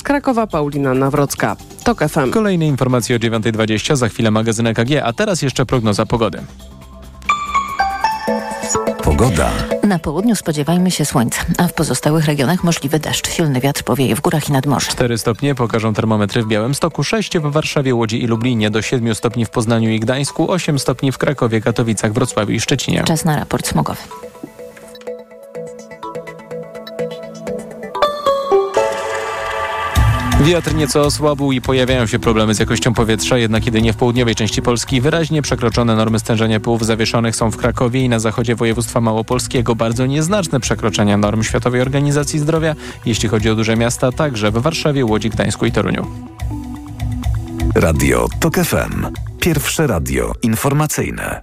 z Krakowa Paulina Nawrocka. TOK FM. Kolejne informacje o 9.20, za chwilę magazyn EKG, a teraz jeszcze prognoza pogody. Pogoda. Na południu spodziewajmy się słońca, a w pozostałych regionach możliwy deszcz. Silny wiatr powieje w górach i nad morzem. 4 stopnie pokażą termometry w Białymstoku, 6 w Warszawie, Łodzi i Lublinie, do 7 stopni w Poznaniu i Gdańsku, 8 stopni w Krakowie, Katowicach, Wrocławiu i Szczecinie. Czas na raport smogowy. Wiatr nieco osłabł i pojawiają się problemy z jakością powietrza, jednak jedynie w południowej części Polski wyraźnie przekroczone normy stężenia pyłów zawieszonych są w Krakowie i na zachodzie województwa małopolskiego. Bardzo nieznaczne przekroczenia norm Światowej Organizacji Zdrowia, jeśli chodzi o duże miasta, także w Warszawie, Łodzi, Gdańsku i Toruniu. Radio TOK FM. Pierwsze radio informacyjne.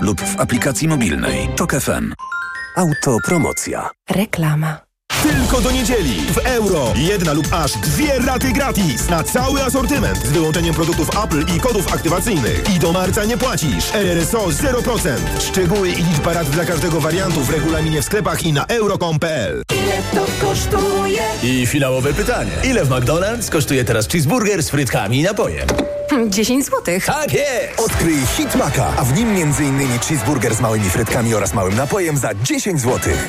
lub w aplikacji mobilnej TOK FM. Autopromocja. Reklama. Tylko do niedzieli w euro. Jedna lub aż dwie raty gratis na cały asortyment z wyłączeniem produktów Apple i kodów aktywacyjnych. I do marca nie płacisz. RRSO 0%. Szczegóły i liczba rat dla każdego wariantu w regulaminie w sklepach i na euro.com.pl. Ile to kosztuje? I finałowe pytanie. Ile w McDonald's kosztuje teraz cheeseburger z frytkami i napojem? 10 złotych. Tak jest! Odkryj Hit Maka, a w nim m.in. cheeseburger z małymi frytkami oraz małym napojem za 10 złotych.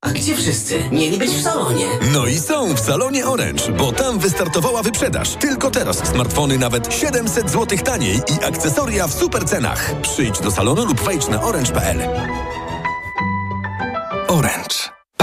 A gdzie wszyscy? Mieli być w salonie. No i są w salonie Orange, bo tam wystartowała wyprzedaż. Tylko teraz smartfony nawet 700 zł taniej i akcesoria w super cenach. Przyjdź do salonu lub wejdź na orange.pl. Orange.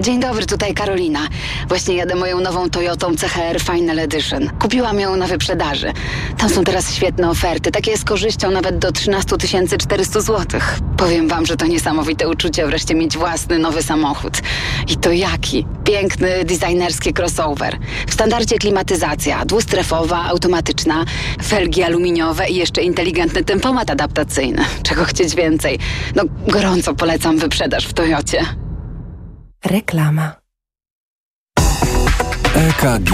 Dzień dobry, tutaj Karolina. Właśnie jadę moją nową Toyotą CHR Final Edition. Kupiłam ją na wyprzedaży. Tam są teraz świetne oferty, takie z korzyścią nawet do 13 400 zł. Powiem wam, że to niesamowite uczucie wreszcie mieć własny nowy samochód. I to jaki? Piękny, designerski crossover. W standardzie klimatyzacja, dwustrefowa, automatyczna, felgi aluminiowe i jeszcze inteligentny tempomat adaptacyjny. Czego chcieć więcej? No, gorąco polecam wyprzedaż w Toyocie. Reklama. EKG.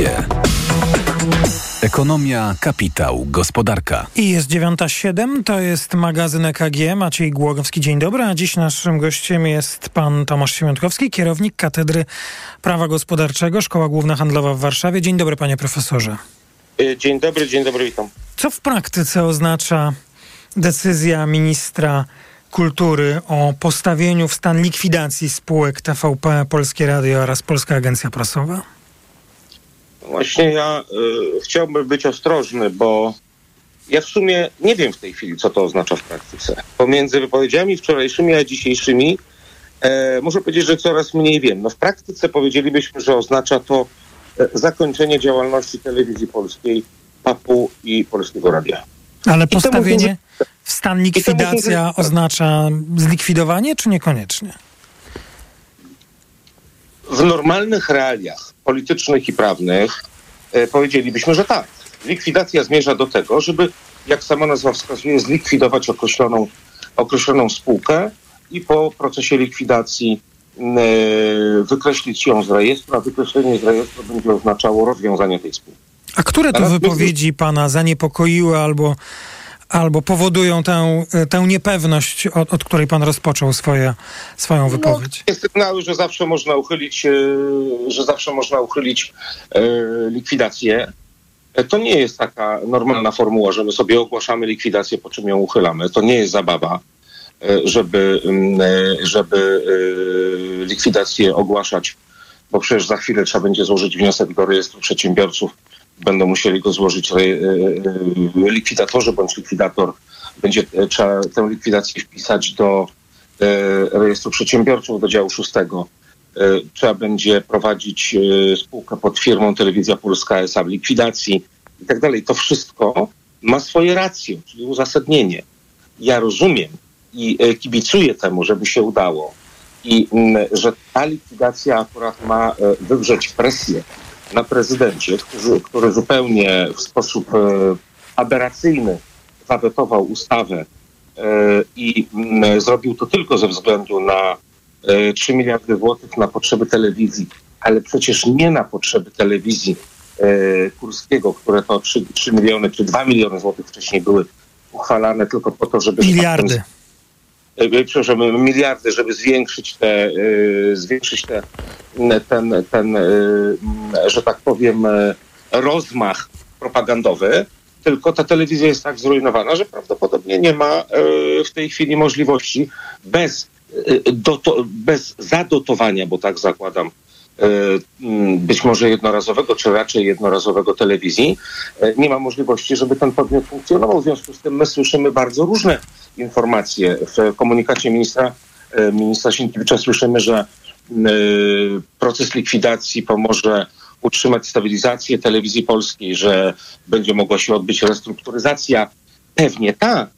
Ekonomia, kapitał, gospodarka. I jest 9.07, to jest magazyn EKG, Maciej Głogowski, dzień dobry, a dziś naszym gościem jest pan Tomasz Siemiątkowski, kierownik Katedry Prawa Gospodarczego, Szkoła Główna Handlowa w Warszawie. Dzień dobry panie profesorze. Dzień dobry, dzień dobry, witam. Co w praktyce oznacza decyzja ministra kultury o postawieniu w stan likwidacji spółek TVP, Polskie Radio oraz Polska Agencja Prasowa? Właśnie ja y, chciałbym być ostrożny, bo ja w sumie nie wiem w tej chwili, co to oznacza w praktyce. Pomiędzy wypowiedziami wczorajszymi a dzisiejszymi e, muszę powiedzieć, że coraz mniej wiem. No w praktyce powiedzielibyśmy, że oznacza to e, zakończenie działalności telewizji polskiej, PAP-u i Polskiego Radia. Ale to postawienie mówimy- stan likwidacja oznacza zlikwidowanie, czy niekoniecznie? W normalnych realiach politycznych i prawnych e, powiedzielibyśmy, że tak. Likwidacja zmierza do tego, żeby, jak sama nazwa wskazuje, zlikwidować określoną, określoną spółkę i po procesie likwidacji e, wykreślić ją z rejestru, a wykreślenie z rejestru będzie oznaczało rozwiązanie tej spółki. A które to Ale- wypowiedzi pana zaniepokoiły albo, albo powodują tę, tę niepewność, od, od której pan rozpoczął swoje, swoją wypowiedź? Jest sygnały, że zawsze można uchylić, e, że zawsze można uchylić e, likwidację. E, To nie jest taka normalna formuła, że my sobie ogłaszamy likwidację, po czym ją uchylamy. To nie jest zabawa, e, żeby, e, żeby e, likwidację ogłaszać bo przecież za chwilę trzeba będzie złożyć wniosek do rejestru przedsiębiorców. Będą musieli go złożyć re, e, likwidatorzy bądź likwidator. Będzie trzeba tę likwidację wpisać do rejestru przedsiębiorców, do działu szóstego. Trzeba będzie prowadzić spółkę pod firmą Telewizja Polska S.A. w likwidacji i tak dalej. To wszystko ma swoje racje, czyli uzasadnienie. Ja rozumiem i kibicuję temu, żeby się udało i że ta likwidacja akurat ma wywrzeć presję na prezydencie, który, który zupełnie w sposób aberracyjny zawetował ustawę i zrobił to tylko ze względu na 3 miliardy złotych na potrzeby telewizji, ale przecież nie na potrzeby telewizji Kurskiego, które to 3, 3 miliony czy 2 miliony złotych wcześniej były uchwalane tylko po to, żeby... Miliardy. Przepraszam, miliardy, żeby zwiększyć te, zwiększyć te, ten, ten, że tak powiem, rozmach propagandowy, tylko ta telewizja jest tak zrujnowana, że prawdopodobnie nie ma w tej chwili możliwości bez, bez zadotowania, bo tak zakładam, być może jednorazowego, czy raczej jednorazowego telewizji, nie ma możliwości, żeby ten podmiot funkcjonował. W związku z tym my słyszymy bardzo różne informacje. W komunikacie ministra, ministra Sienkiewicza słyszymy, że proces likwidacji pomoże utrzymać stabilizację telewizji polskiej, że będzie mogła się odbyć restrukturyzacja. Pewnie tak.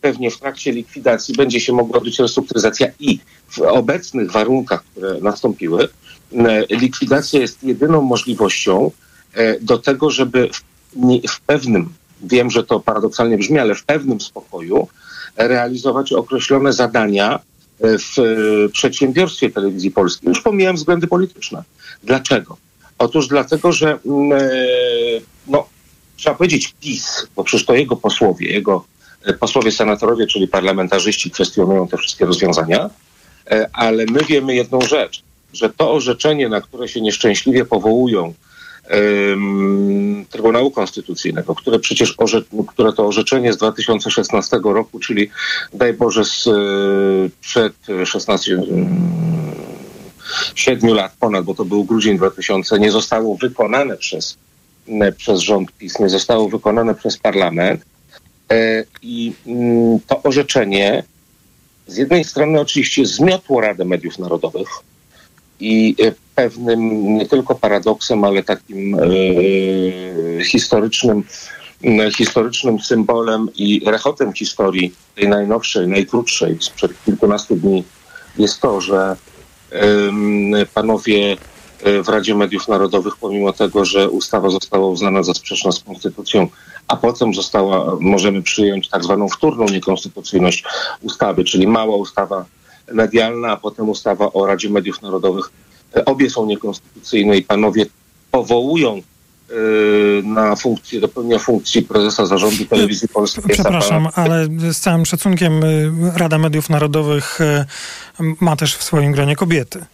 Pewnie w trakcie likwidacji będzie się mogła odbyć restrukturyzacja i w obecnych warunkach, które nastąpiły, likwidacja jest jedyną możliwością do tego, żeby w, w pewnym, wiem, że to paradoksalnie brzmi, ale w pewnym spokoju realizować określone zadania w przedsiębiorstwie telewizji polskiej. Już pomijam względy polityczne. Dlaczego? Otóż dlatego, że no, trzeba powiedzieć PiS, bo przecież to jego posłowie, jego posłowie senatorowie, czyli parlamentarzyści kwestionują te wszystkie rozwiązania, ale my wiemy jedną rzecz, że to orzeczenie, na które się nieszczęśliwie powołują Trybunału Konstytucyjnego, które przecież orze, które to orzeczenie z 2016 roku, czyli daj Boże z, przed 16 siedmiu lat ponad, bo to był grudzień 2000, nie zostało wykonane przez, przez rząd PiS, nie zostało wykonane przez parlament. I to orzeczenie z jednej strony oczywiście zmiotło Radę Mediów Narodowych i pewnym nie tylko paradoksem, ale takim e, historycznym, historycznym symbolem i rechotem historii tej najnowszej, najkrótszej sprzed kilkunastu dni jest to, że panowie w Radzie Mediów Narodowych, pomimo tego, że ustawa została uznana za sprzeczna z konstytucją, a potem została, możemy przyjąć tak zwaną wtórną niekonstytucyjność ustawy, czyli mała ustawa medialna, a potem ustawa o Radzie Mediów Narodowych. Obie są niekonstytucyjne i panowie powołują na funkcję, do pełnienia funkcji prezesa zarządu telewizji polskiej. Przepraszam, ale z całym szacunkiem Rada Mediów Narodowych ma też w swoim gronie kobiety.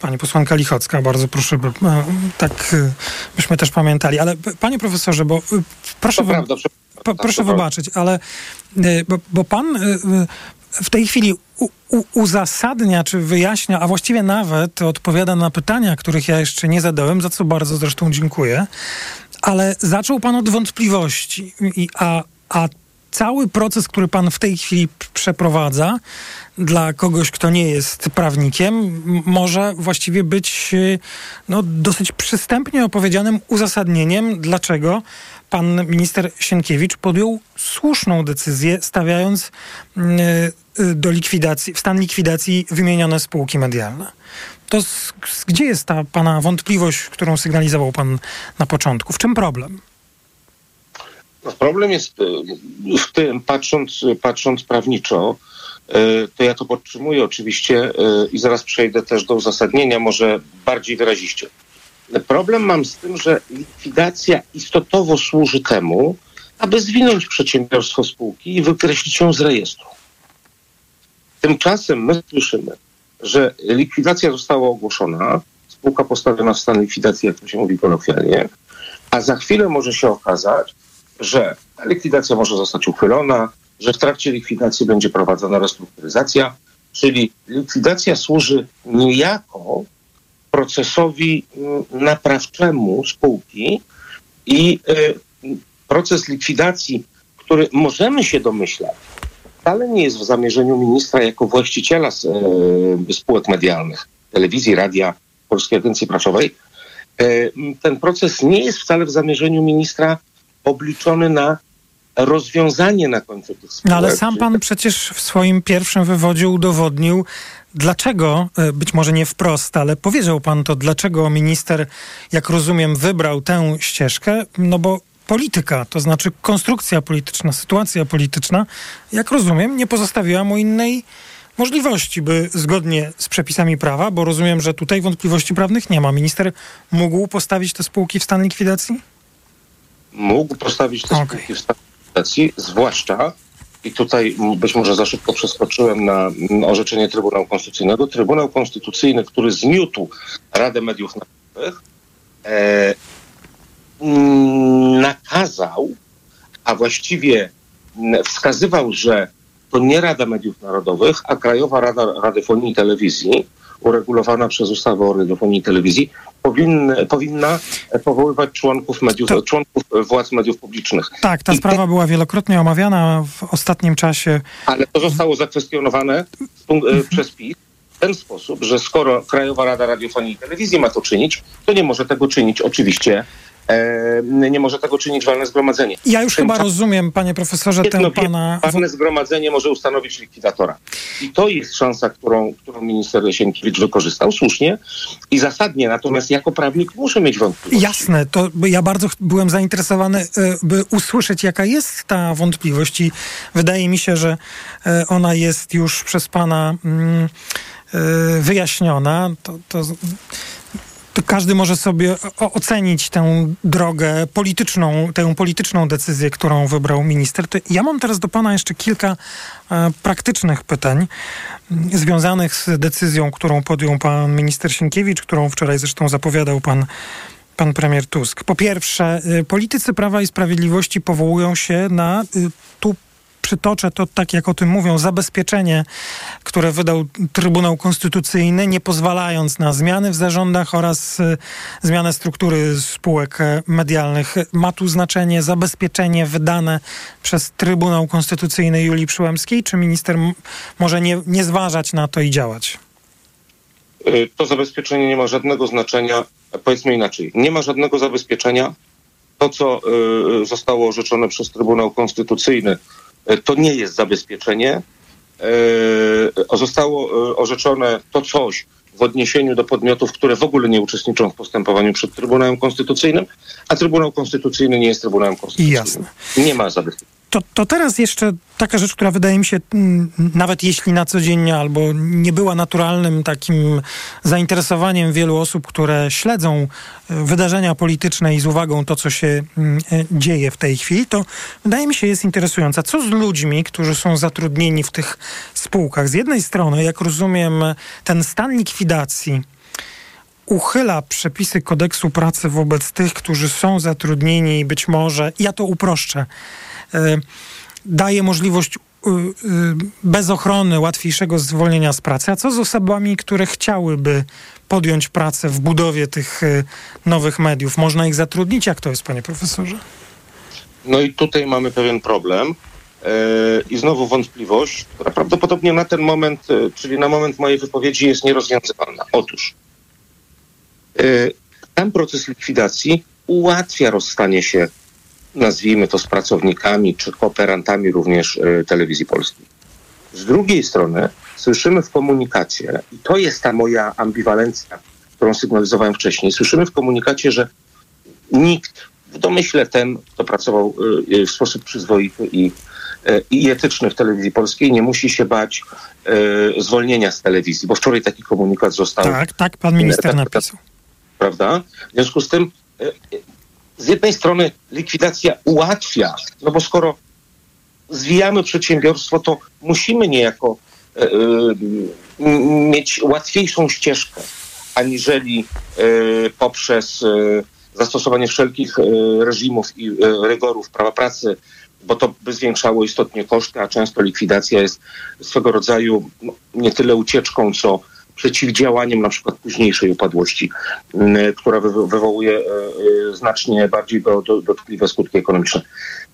Pani posłanka Lichocka, bardzo proszę, by, tak byśmy też pamiętali. Ale panie profesorze, bo proszę, to prawda, po, proszę wybaczyć, ale bo, bo pan w tej chwili u, u, uzasadnia czy wyjaśnia, a właściwie nawet odpowiada na pytania, których ja jeszcze nie zadałem, za co bardzo zresztą dziękuję. Ale zaczął pan od wątpliwości, I, a, a cały proces, który pan w tej chwili przeprowadza, dla kogoś, kto nie jest prawnikiem, może właściwie być no, dosyć przystępnie opowiedzianym uzasadnieniem, dlaczego pan minister Sienkiewicz podjął słuszną decyzję, stawiając do likwidacji, w stan likwidacji wymienione spółki medialne. To z, z, gdzie jest ta pana wątpliwość, którą sygnalizował pan na początku? W czym problem? No, problem jest w tym, patrząc, patrząc prawniczo, to ja to podtrzymuję oczywiście i zaraz przejdę też do uzasadnienia, może bardziej wyraziście. Problem mam z tym, że likwidacja istotowo służy temu, aby zwinąć przedsiębiorstwo spółki i wykreślić ją z rejestru. Tymczasem my słyszymy, że likwidacja została ogłoszona, spółka postawiona w stan likwidacji, jak to się mówi kolokwialnie, a za chwilę może się okazać, że likwidacja może zostać uchylona, że w trakcie likwidacji będzie prowadzona restrukturyzacja, czyli likwidacja służy niejako procesowi mm, naprawczemu spółki i y, proces likwidacji, który możemy się domyślać, wcale nie jest w zamierzeniu ministra jako właściciela y, spółek medialnych, telewizji, radia, Polskiej Agencji Prasowej. Y, ten proces nie jest wcale w zamierzeniu ministra obliczony na rozwiązanie na końcu tych spółek. No ale sam pan przecież w swoim pierwszym wywodzie udowodnił, dlaczego, e, być może nie wprost, ale powiedział pan to, dlaczego minister, jak rozumiem, wybrał tę ścieżkę, no bo polityka, to znaczy konstrukcja polityczna, sytuacja polityczna, jak rozumiem, nie pozostawiła mu innej możliwości, by zgodnie z przepisami prawa, bo rozumiem, że tutaj wątpliwości prawnych nie ma. Minister mógł postawić te spółki w stan likwidacji? Mógł postawić te okay. spółki w stan likwidacji, zwłaszcza, i tutaj być może za szybko przeskoczyłem na orzeczenie Trybunału Konstytucyjnego. Trybunał Konstytucyjny, który zmiótł Radę Mediów Narodowych, e, nakazał, a właściwie wskazywał, że to nie Rada Mediów Narodowych, a Krajowa Rada Radiofonii i Telewizji, uregulowana przez ustawę o radiofonii i telewizji, powinny, powinna powoływać członków mediów, to... członków władz mediów publicznych. Tak, ta I sprawa te... była wielokrotnie omawiana w ostatnim czasie. Ale to zostało zakwestionowane mhm. przez PiS w ten sposób, że skoro Krajowa Rada Radiofonii i Telewizji ma to czynić, to nie może tego czynić oczywiście nie może tego czynić walne zgromadzenie. Ja już chyba rozumiem, panie profesorze, tę pana... Walne zgromadzenie może ustanowić likwidatora. I to jest szansa, którą, którą minister Sienkiewicz wykorzystał słusznie i zasadnie, natomiast jako prawnik muszę mieć wątpliwości. Jasne, to ja bardzo byłem zainteresowany, e, by usłyszeć, jaka jest ta wątpliwość i wydaje mi się, że e, ona jest już przez pana mm, e, wyjaśniona. To, to każdy może sobie ocenić tę drogę polityczną, tę polityczną decyzję, którą wybrał minister. Ja mam teraz do pana jeszcze kilka e, praktycznych pytań mm, związanych z decyzją, którą podjął pan minister Sienkiewicz, którą wczoraj zresztą zapowiadał pan pan premier Tusk. Po pierwsze, y, politycy Prawa i Sprawiedliwości powołują się na y, tu przytoczę to tak, jak o tym mówią, zabezpieczenie, które wydał Trybunał Konstytucyjny, nie pozwalając na zmiany w zarządach oraz y, zmianę struktury spółek e, medialnych. Ma tu znaczenie zabezpieczenie wydane przez Trybunał Konstytucyjny Julii Przyłębskiej, czy minister może nie, nie zważać na to i działać? Y, to zabezpieczenie nie ma żadnego znaczenia. Powiedzmy inaczej, nie ma żadnego zabezpieczenia. To, co y, zostało orzeczone przez Trybunał Konstytucyjny to nie jest zabezpieczenie. E, zostało e, orzeczone to coś w odniesieniu do podmiotów, które w ogóle nie uczestniczą w postępowaniu przed Trybunałem Konstytucyjnym, a Trybunał Konstytucyjny nie jest Trybunałem Konstytucyjnym. Jasne. Nie ma zabezpieczenia. To, to teraz jeszcze taka rzecz, która wydaje mi się, mm, nawet jeśli na co dzień albo nie była naturalnym takim zainteresowaniem wielu osób, które śledzą e, wydarzenia polityczne i z uwagą to, co się mm, e, dzieje w tej chwili, to wydaje mi się jest interesująca. Co z ludźmi, którzy są zatrudnieni w tych spółkach? Z jednej strony, jak rozumiem, ten stan likwidacji uchyla przepisy kodeksu pracy wobec tych, którzy są zatrudnieni i być może, ja to uproszczę, daje możliwość y, y, bez ochrony łatwiejszego zwolnienia z pracy. A co z osobami, które chciałyby podjąć pracę w budowie tych nowych mediów? Można ich zatrudnić? Jak to jest, panie profesorze? No i tutaj mamy pewien problem. E, I znowu wątpliwość, która prawdopodobnie na ten moment, czyli na moment mojej wypowiedzi jest nierozwiązywalna. Otóż ten proces likwidacji ułatwia rozstanie się nazwijmy to z pracownikami czy kooperantami również y, telewizji polskiej. Z drugiej strony słyszymy w komunikacie, i to jest ta moja ambiwalencja, którą sygnalizowałem wcześniej, słyszymy w komunikacie, że nikt, w domyśle ten, kto pracował y, w sposób przyzwoity i, i etyczny w telewizji polskiej, nie musi się bać zwolnienia z telewizji, bo wczoraj taki komunikat został. Tak, tak, pan minister napisał. Prawda? W związku z tym z jednej strony likwidacja ułatwia, no bo skoro zwijamy przedsiębiorstwo, to musimy niejako e, e, mieć łatwiejszą ścieżkę, aniżeli e, poprzez zastosowanie wszelkich reżimów i rygorów prawa pracy, bo to by zwiększało istotnie koszty, a często likwidacja jest swego rodzaju no, nie tyle ucieczką, co przeciwdziałaniem na przykład późniejszej upadłości, m, która wywo- wywołuje e, e, znacznie bardziej do, do, dotkliwe skutki ekonomiczne.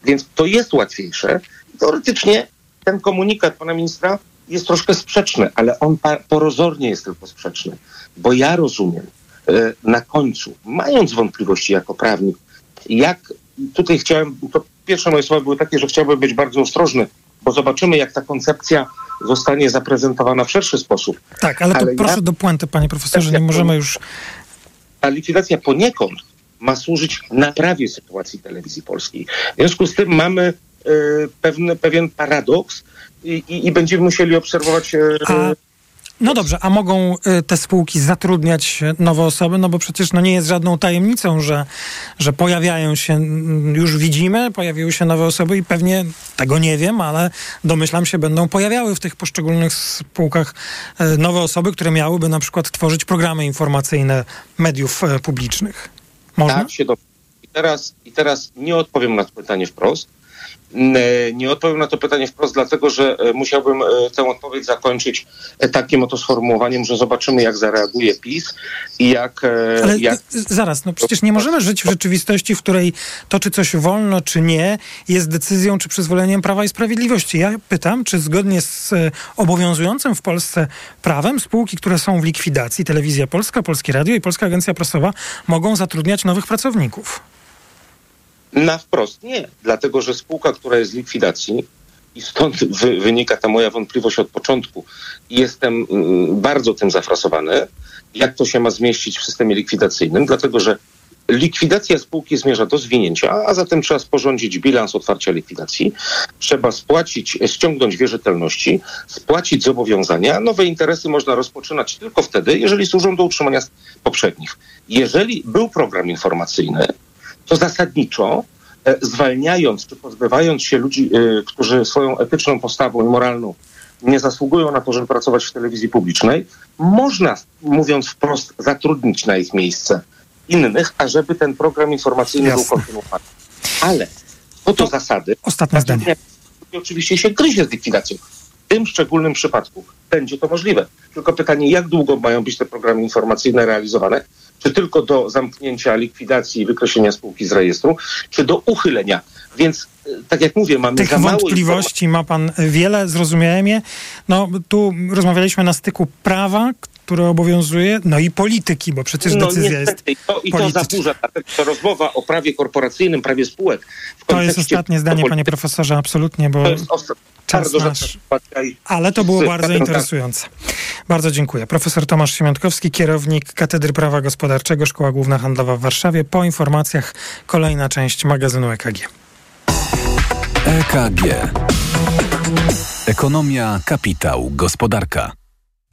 Więc to jest łatwiejsze. Teoretycznie ten komunikat pana ministra jest troszkę sprzeczny, ale on porozornie jest tylko sprzeczny, bo ja rozumiem e, na końcu, mając wątpliwości jako prawnik, jak tutaj chciałem, to pierwsze moje słowa były takie, że chciałbym być bardzo ostrożny, bo zobaczymy, jak ta koncepcja zostanie zaprezentowana w szerszy sposób. Tak, ale to Ale proszę ja- do puenty, panie profesorze, nie możemy już... ta likwidacja poniekąd ma służyć naprawie sytuacji telewizji polskiej. W związku z tym mamy e, pewny, pewien paradoks i, i, i będziemy musieli obserwować. E, A, no dobrze, a mogą y, te spółki zatrudniać nowe osoby? No bo przecież no nie jest żadną tajemnicą, że, że pojawiają się, mm, już widzimy, pojawiły się nowe osoby i pewnie tego nie wiem, ale domyślam się, będą pojawiały w tych poszczególnych spółkach y, nowe osoby, które miałyby na przykład tworzyć programy informacyjne mediów y, publicznych. Można? Tak się do... I teraz, I teraz nie odpowiem na pytanie wprost. Nie odpowiem na to pytanie wprost, dlatego że e, musiałbym e, tę odpowiedź zakończyć e, takim oto sformułowaniem, że zobaczymy, jak zareaguje PiS i jak. Ale jak... zaraz, no przecież nie możemy żyć w rzeczywistości, w której to, czy coś wolno, czy nie, jest decyzją, czy przyzwoleniem Prawa i Sprawiedliwości. Ja pytam, czy zgodnie z obowiązującym w Polsce prawem spółki, które są w likwidacji, Telewizja Polska, Polskie Radio i Polska Agencja Prasowa, mogą zatrudniać nowych pracowników? Na wprost nie, dlatego że spółka, która jest w likwidacji, i stąd wy, wynika ta moja wątpliwość od początku, jestem mm, bardzo tym zafrasowany, jak to się ma zmieścić w systemie likwidacyjnym, dlatego że likwidacja spółki zmierza do zwinięcia, a zatem trzeba sporządzić bilans otwarcia likwidacji, trzeba spłacić, ściągnąć wierzytelności, spłacić zobowiązania. Nowe interesy można rozpoczynać tylko wtedy, jeżeli służą do utrzymania poprzednich. Jeżeli był program informacyjny, to zasadniczo e, zwalniając czy pozbywając się ludzi, e, którzy swoją etyczną postawą i moralną nie zasługują na to, żeby pracować w telewizji publicznej, można, mówiąc wprost, zatrudnić na ich miejsce innych, ażeby ten program informacyjny Jasne. był kontynuowany. Ale po to zasady Ostatnie zdanie. oczywiście się gryzie z likwidacją. W tym szczególnym przypadku będzie to możliwe. Tylko pytanie, jak długo mają być te programy informacyjne realizowane? Czy tylko do zamknięcia, likwidacji i wykreślenia spółki z rejestru, czy do uchylenia? Więc, e, tak jak mówię, mamy Tych za mało wątpliwości ma pan wiele, zrozumiałem je. No, tu rozmawialiśmy na styku prawa, które obowiązuje, no i polityki, bo przecież no, decyzja niestety, jest i to, I to zaburza, dlatego to rozmowa o prawie korporacyjnym, prawie spółek. W To jest ostatnie zdanie, panie profesorze, absolutnie, bo To jest osta- czas nasz. Ale to było bardzo interesujące. Bardzo dziękuję. Profesor Tomasz Siemiątkowski, kierownik Katedry Prawa Gospodarczego, Szkoła Główna Handlowa w Warszawie. Po informacjach kolejna część magazynu EKG. EKG. Ekonomia, kapitał, gospodarka.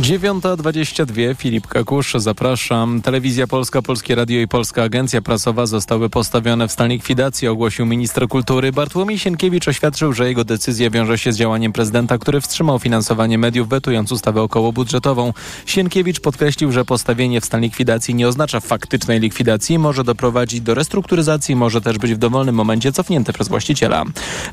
9.22, Filip Kakusz, zapraszam. Telewizja Polska, Polskie Radio i Polska Agencja Prasowa zostały postawione w stan likwidacji, ogłosił minister kultury. Bartłomiej Sienkiewicz oświadczył, że jego decyzja wiąże się z działaniem prezydenta, który wstrzymał finansowanie mediów, wetując ustawę okołobudżetową. Sienkiewicz podkreślił, że postawienie w stan likwidacji nie oznacza faktycznej likwidacji, może doprowadzić do restrukturyzacji, może też być w dowolnym momencie cofnięte przez właściciela.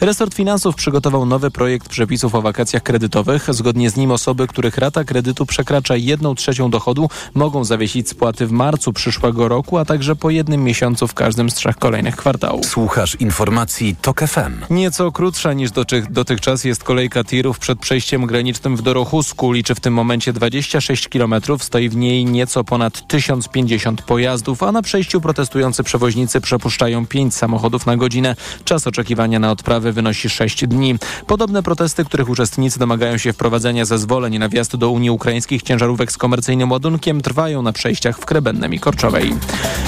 Resort Finansów przygotował nowy projekt przepisów o wakacjach kredytowych. Zgodnie z nim osoby, których rata kredytu przekracza 1 trzecią dochodu, mogą zawiesić spłaty w marcu przyszłego roku, a także po jednym miesiącu w każdym z trzech kolejnych kwartałów. Słuchasz informacji TOK FM. Nieco krótsza niż doty- dotychczas jest kolejka tirów przed przejściem granicznym w Dorochusku. Liczy w tym momencie 26 km. Stoi w niej nieco ponad 1050 pojazdów, a na przejściu protestujący przewoźnicy przepuszczają 5 samochodów na godzinę. Czas oczekiwania na odprawę wynosi 6 dni. Podobne protesty, których uczestnicy domagają się wprowadzenia zezwoleń na wjazd do Unii Ukraińskich ciężarówek z komercyjnym ładunkiem, trwają na przejściach w Krebennem i Korczowej.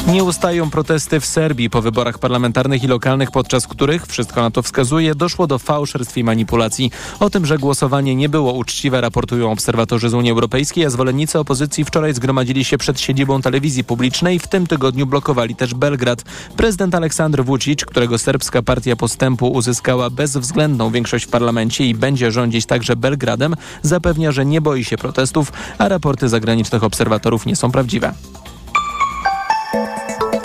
Nie ustają protesty w Serbii po wyborach parlamentarnych i lokalnych, podczas których, wszystko na to wskazuje, doszło do fałszerstw i manipulacji. O tym, że głosowanie nie było uczciwe, raportują obserwatorzy z Unii Europejskiej, a zwolennicy opozycji wczoraj zgromadzili się przed siedzibą telewizji publicznej. W tym tygodniu blokowali też Belgrad. Prezydent Aleksandr Vucic, którego serbska partia postępu uzyskała bezwzględną większość w parlamencie i będzie rządzić także Belgradem, zapewnia, że nie boi się protestów, a raporty zagranicznych obserwatorów nie są prawdziwe.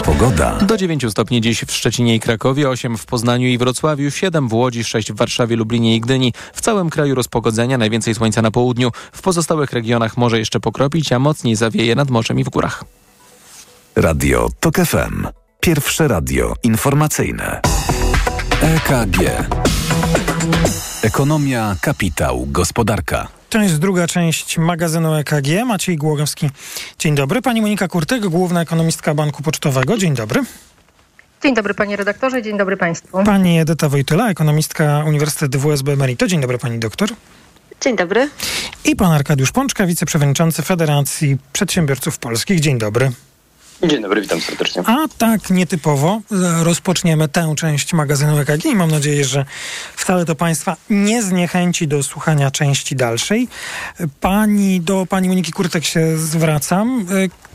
Pogoda. Do 9 stopni dziś w Szczecinie i Krakowie, 8 w Poznaniu i Wrocławiu, 7 w Łodzi, 6 w Warszawie, Lublinie i Gdyni. W całym kraju rozpogodzenia, najwięcej słońca na południu. W pozostałych regionach może jeszcze pokropić, a mocniej zawieje nad morzem i w górach. Radio TOK FM. Pierwsze radio informacyjne. EKG. Ekonomia, kapitał, gospodarka. To jest druga część magazynu EKG. Maciej Głogowski. Dzień dobry. Pani Monika Kurtek, główna ekonomistka Banku Pocztowego. Dzień dobry. Dzień dobry panie redaktorze, dzień dobry państwu. Pani Edyta Wojtyla, ekonomistka Uniwersytetu WSB Emerito. Dzień dobry pani doktor. Dzień dobry. I pan Arkadiusz Pączka, wiceprzewodniczący Federacji Przedsiębiorców Polskich. Dzień dobry. Dzień dobry, witam serdecznie. A tak nietypowo e, rozpoczniemy tę część magazynu EKG i mam nadzieję, że wcale to Państwa nie zniechęci do słuchania części dalszej. Pani, do Pani Moniki Kurtek się zwracam.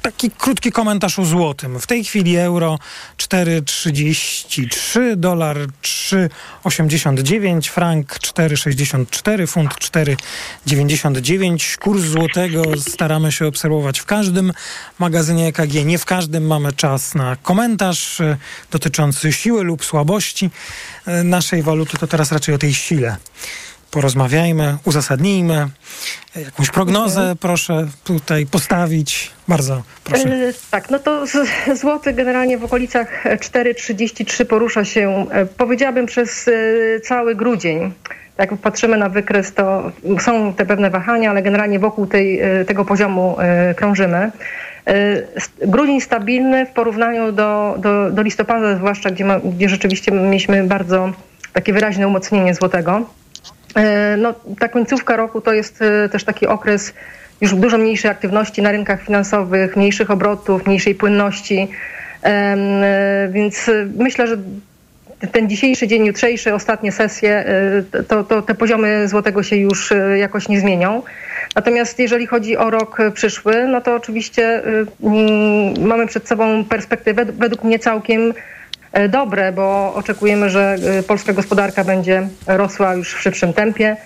Taki krótki komentarz o złotym. W tej chwili euro 4,33, dolar 3,89, frank 4,64, funt 4,99. Kurs złotego staramy się obserwować w każdym magazynie EKG. Nie w każdym mamy czas na komentarz e, dotyczący siły lub słabości e, naszej waluty. To teraz raczej o tej sile porozmawiajmy, uzasadnijmy. Jakąś prognozę mhm. proszę tutaj postawić. Bardzo proszę. E, tak, no to złoty generalnie w okolicach 4,33 porusza się, e, powiedziałabym, przez e, cały grudzień. Jak patrzymy na wykres, to są te pewne wahania, ale generalnie wokół tej, e, tego poziomu krążymy. Grudzień stabilny w porównaniu do, do, do listopada, zwłaszcza gdzie, ma, gdzie rzeczywiście mieliśmy bardzo takie wyraźne umocnienie złotego. E, no, ta końcówka roku to jest e, też taki okres już dużo mniejszej aktywności na rynkach finansowych, mniejszych obrotów, mniejszej płynności. E, więc myślę, że ten dzisiejszy dzień, jutrzejszy, ostatnie sesje, to, to te poziomy złotego się już jakoś nie zmienią. Natomiast jeżeli chodzi o rok przyszły, no to oczywiście mamy przed sobą perspektywę według mnie całkiem dobre, bo oczekujemy, że e, polska gospodarka będzie rosła już w szybszym tempie.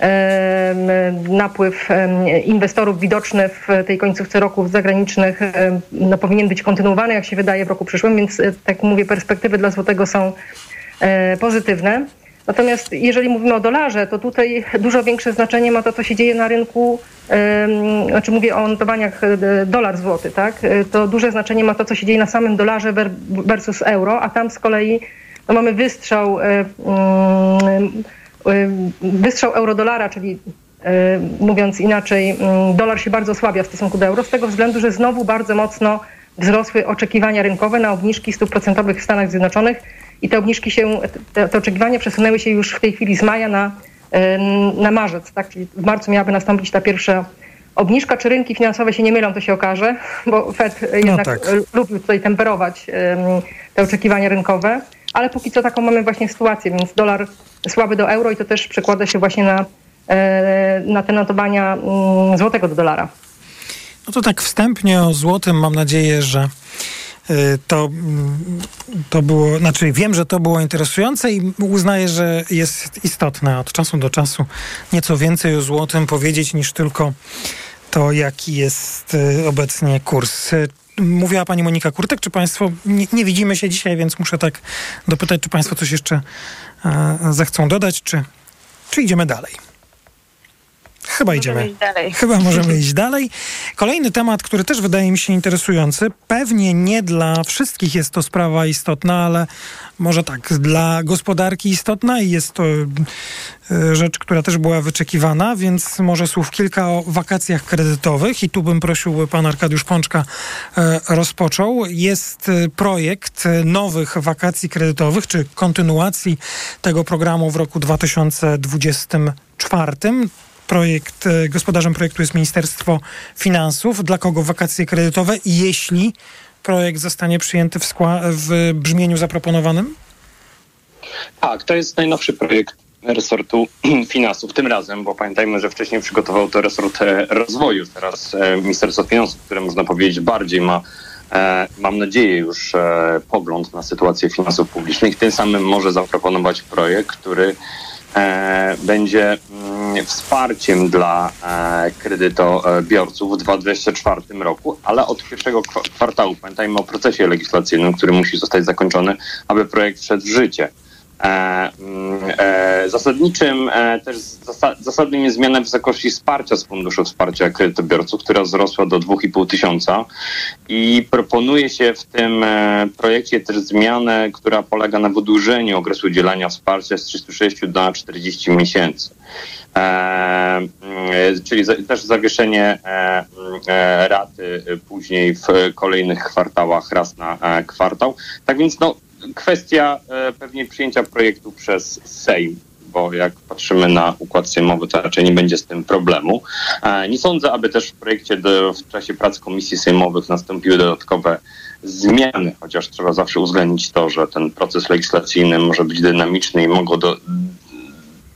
E, napływ inwestorów widoczny w tej końcówce roku zagranicznych no, powinien być kontynuowany, jak się wydaje, w roku przyszłym, więc tak jak mówię, perspektywy dla złotego są pozytywne. Natomiast jeżeli mówimy o dolarze, to tutaj dużo większe znaczenie ma to, co się dzieje na rynku, znaczy mówię o notowaniach e, dolar złoty, tak? E, to duże znaczenie ma to, co się dzieje na samym dolarze versus euro, a tam z kolei no mamy wystrzał, e, mm, wystrzał euro-dolara, czyli mówiąc inaczej, mm, dolar się bardzo osłabia w stosunku do euro, z tego względu, że znowu bardzo mocno wzrosły oczekiwania rynkowe na obniżki stóp procentowych w Stanach Zjednoczonych i te obniżki się, te, te oczekiwania przesunęły się już w tej chwili z maja na, na marzec, tak? Czyli w marcu miałaby nastąpić ta pierwsza obniżka. Czy rynki finansowe się nie mylą, to się okaże, bo Fed no jednak tak. lubił tutaj temperować te oczekiwania rynkowe, ale póki co taką mamy właśnie sytuację, więc dolar słaby do euro i to też przekłada się właśnie na, e, na te notowania mm, złotego do dolara. No to tak wstępnie o złotym mam nadzieję, że to, mm, to było, znaczy wiem, że to było interesujące i uznaję, że jest istotne od czasu do czasu nieco więcej o złotym powiedzieć niż tylko to, jaki jest y, obecnie kurs. Y, mówiła pani Monika Kurtek, czy państwo, nie, nie widzimy się dzisiaj, więc muszę tak dopytać, czy państwo coś jeszcze zechcą dodać, czy, czy idziemy dalej? Chyba idziemy. Chyba możemy iść dalej. Kolejny temat, który też wydaje mi się interesujący. Pewnie nie dla wszystkich jest to sprawa istotna, ale może tak, dla gospodarki istotna i jest to e, rzecz, która też była wyczekiwana, więc może słów kilka o wakacjach kredytowych i tu bym prosił pan Arkadiusz Pączka e, rozpoczął. Jest e, projekt nowych wakacji kredytowych, czy kontynuacji tego programu w roku 2024 projekt, e, gospodarzem projektu jest Ministerstwo Finansów. Dla kogo wakacje kredytowe, jeśli projekt zostanie przyjęty w, w brzmieniu zaproponowanym? Tak, to jest najnowszy projekt resortu finansów tym razem, bo pamiętajmy, że wcześniej przygotował to resort e, rozwoju. Teraz e, Ministerstwo Finansów, które można powiedzieć bardziej ma, mam nadzieję, już pogląd na sytuację finansów publicznych, tym samym może zaproponować projekt, który będzie mm, wsparciem dla e, kredytobiorców w 2024 roku, ale od pierwszego kwartału. Pamiętajmy o procesie legislacyjnym, który musi zostać zakończony, aby projekt wszedł w życie. E, mm, e, zasadniczym e, też zasadnym jest zmiana wysokości wsparcia z Funduszu Wsparcia Kredytobiorców, która wzrosła do 2,5 tysiąca i proponuje się w tym projekcie też zmianę, która polega na wydłużeniu okresu udzielania wsparcia z 36 do 40 miesięcy. Mm, czyli też zawieszenie mm, raty później w kolejnych kwartałach, raz na kwartał. Tak więc no, kwestia e, pewnie przyjęcia projektu przez Sejm bo jak patrzymy na układ sejmowy, to raczej nie będzie z tym problemu. E, nie sądzę, aby też w projekcie do, w czasie prac komisji sejmowych nastąpiły dodatkowe zmiany, chociaż trzeba zawsze uwzględnić to, że ten proces legislacyjny może być dynamiczny i mogą, do,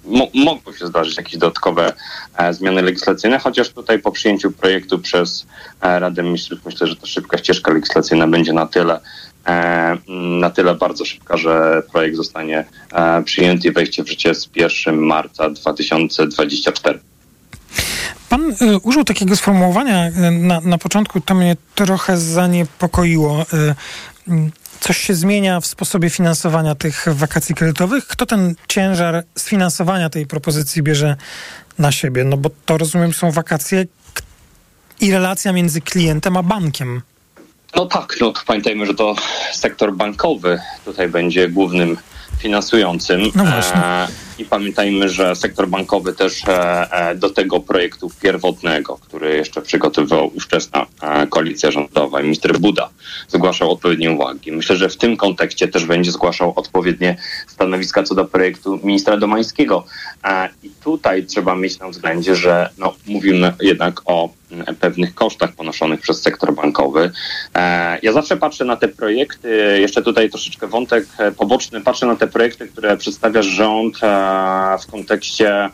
mo, mogą się zdarzyć jakieś dodatkowe e, zmiany legislacyjne, chociaż tutaj po przyjęciu projektu przez e, Radę Ministrów myślę, że ta szybka ścieżka legislacyjna będzie na tyle na tyle bardzo szybka, że projekt zostanie e, przyjęty i wejście w życie z 1 marca 2024. Pan y, użył takiego sformułowania na, na początku, to mnie trochę zaniepokoiło. Y, coś się zmienia w sposobie finansowania tych wakacji kredytowych. Kto ten ciężar sfinansowania tej propozycji bierze na siebie? No bo to rozumiem są wakacje i relacja między klientem a bankiem. No tak, no pamiętajmy, że to sektor bankowy tutaj będzie głównym finansującym. No właśnie. E, I pamiętajmy, że sektor bankowy też e, e, do tego projektu pierwotnego, który jeszcze przygotowywał ówczesna koalicja rządowa, minister Buda, zgłaszał odpowiednie uwagi. Myślę, że w tym kontekście też będzie zgłaszał odpowiednie stanowiska co do projektu ministra Domańskiego. I tutaj trzeba mieć na względzie, że no, mówimy jednak o pewnych kosztach ponoszonych przez sektor bankowy. Ja zawsze patrzę na te projekty, jeszcze tutaj troszeczkę wątek poboczny, patrzę na te projekty, które przedstawia rząd w kontekście,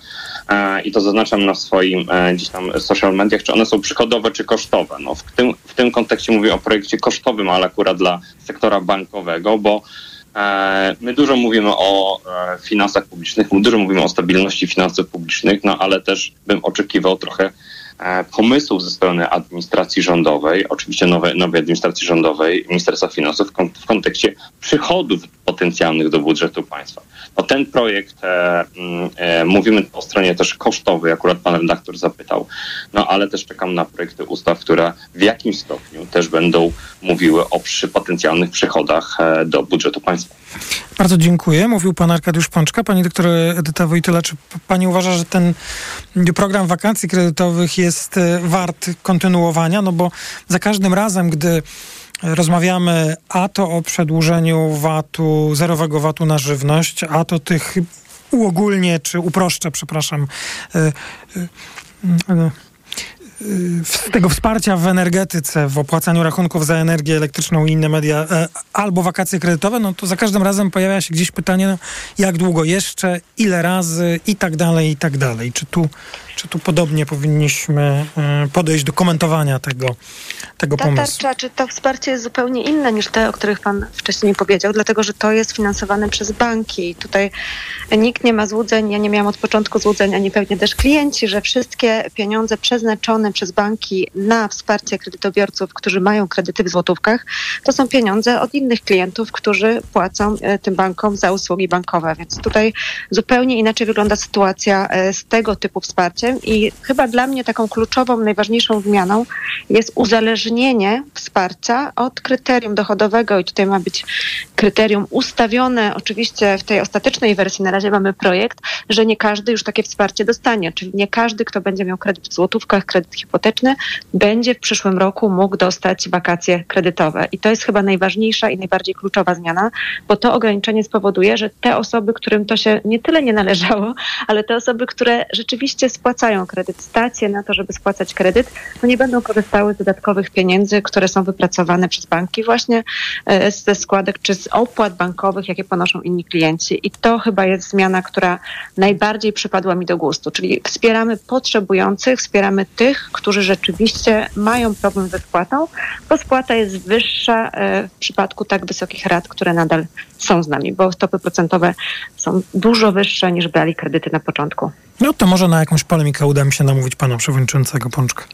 i to zaznaczam na swoim gdzieś tam social mediach, czy one są przychodowe, czy kosztowe. No, w, tym, w tym kontekście mówię o projekcie kosztowym, ale akurat dla sektora bankowego, bo My dużo mówimy o finansach publicznych, dużo mówimy o stabilności finansów publicznych, no ale też bym oczekiwał trochę E, pomysłów ze strony administracji rządowej, oczywiście nowej, nowej administracji rządowej, Ministerstwa Finansów w kontekście przychodów potencjalnych do budżetu państwa. No ten projekt, e, mm, e, mówimy o stronie też kosztowej, akurat pan redaktor zapytał, no ale też czekam na projekty ustaw, które w jakimś stopniu też będą mówiły o przy potencjalnych przychodach e, do budżetu państwa. Bardzo dziękuję. Mówił pan Arkadiusz Pączka. Pani doktor Edyta Wojtyla, czy pani uważa, że ten program wakacji kredytowych jest wart kontynuowania? No bo za każdym razem, gdy rozmawiamy a to o przedłużeniu VAT-u, zerowego VAT-u na żywność, a to tych uogólnie, czy uproszczę, przepraszam, e, z tego wsparcia w energetyce, w opłacaniu rachunków za energię elektryczną i inne media, e, albo wakacje kredytowe, no to za każdym razem pojawia się gdzieś pytanie, no, jak długo jeszcze, ile razy i tak dalej, i tak dalej. Czy tu, czy tu podobnie powinniśmy e, podejść do komentowania tego, tego Ta pomysłu? tarcza, czy to wsparcie jest zupełnie inne niż te, o których pan wcześniej powiedział, dlatego że to jest finansowane przez banki i tutaj nikt nie ma złudzeń, ja nie miałam od początku złudzeń, ani pewnie też klienci, że wszystkie pieniądze przeznaczone przez banki na wsparcie kredytobiorców, którzy mają kredyty w złotówkach, to są pieniądze od innych klientów, którzy płacą e, tym bankom za usługi bankowe. Więc tutaj zupełnie inaczej wygląda sytuacja e, z tego typu wsparciem i chyba dla mnie taką kluczową, najważniejszą zmianą jest uzależnienie wsparcia od kryterium dochodowego i tutaj ma być kryterium ustawione oczywiście w tej ostatecznej wersji, na razie mamy projekt, że nie każdy już takie wsparcie dostanie, czyli nie każdy, kto będzie miał kredyt w złotówkach, kredyt hipoteczny, będzie w przyszłym roku mógł dostać wakacje kredytowe. I to jest chyba najważniejsza i najbardziej kluczowa zmiana, bo to ograniczenie spowoduje, że te osoby, którym to się nie tyle nie należało, ale te osoby, które rzeczywiście spłacają kredyt, stacje na to, żeby spłacać kredyt, to nie będą korzystały z dodatkowych pieniędzy, które są wypracowane przez banki właśnie e, ze składek czy z opłat bankowych, jakie ponoszą inni klienci. I to chyba jest zmiana, która najbardziej przypadła mi do gustu. Czyli wspieramy potrzebujących, wspieramy tych, którzy rzeczywiście mają problem ze spłatą, bo spłata jest wyższa e, w przypadku tak wysokich rat, które nadal są z nami, bo stopy procentowe są dużo wyższe niż brali kredyty na początku. No to może na jakąś polemikę uda mi się namówić pana przewodniczącego Pączka.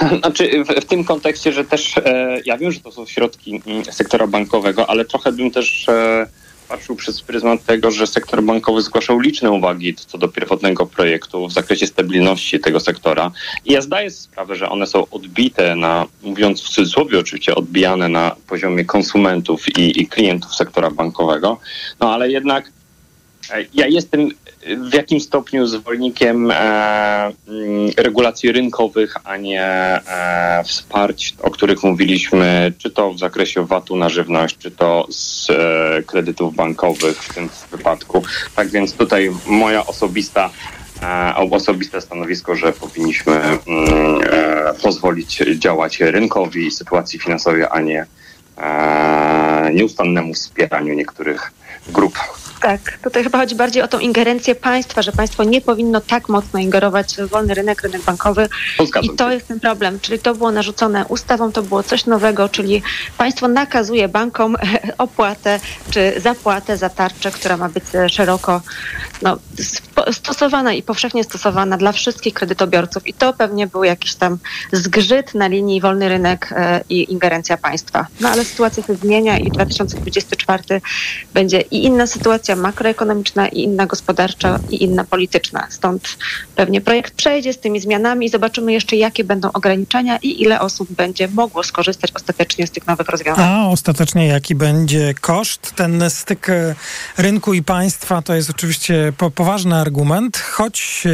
Znaczy w, w, tym kontekście, że też e, ja wiem, że to są środki m, sektora bankowego, ale trochę bym też e, patrzył przez pryzmat tego, że sektor bankowy zgłaszał liczne uwagi co do pierwotnego projektu w zakresie stabilności tego sektora. I ja zdaję sprawę, że one są odbite na, mówiąc w cudzysłowie oczywiście, odbijane na poziomie konsumentów i, i klientów sektora bankowego. No ale jednak e, ja jestem w jakim stopniu zwolennikiem e, mm, regulacji rynkowych, a nie e, wsparć, o których mówiliśmy, czy to w zakresie VAT-u na żywność, czy to z e, kredytów bankowych w tym wypadku. Tak więc tutaj moja osobista e, osobiste stanowisko, że powinniśmy mm, e, pozwolić działać rynkowi sytuacji finansowej, a nie e, nieustannemu wspieraniu niektórych grup tak, tutaj chyba chodzi bardziej o tą ingerencję państwa, że państwo nie powinno tak mocno ingerować w wolny rynek, rynek bankowy. I to jest ten problem. Czyli to było narzucone ustawą, to było coś nowego, czyli państwo nakazuje bankom opłatę czy zapłatę za tarczę, która ma być szeroko no, stosowana i powszechnie stosowana dla wszystkich kredytobiorców. I to pewnie był jakiś tam zgrzyt na linii wolny rynek e, i ingerencja państwa. No ale sytuacja się zmienia i 2024 będzie i inna sytuacja sytuacja makroekonomiczna i inna gospodarcza i inna polityczna. Stąd pewnie projekt przejdzie z tymi zmianami i zobaczymy jeszcze, jakie będą ograniczenia i ile osób będzie mogło skorzystać ostatecznie z tych nowych rozwiązań. A ostatecznie jaki będzie koszt? Ten styk e, rynku i państwa to jest oczywiście po, poważny argument, choć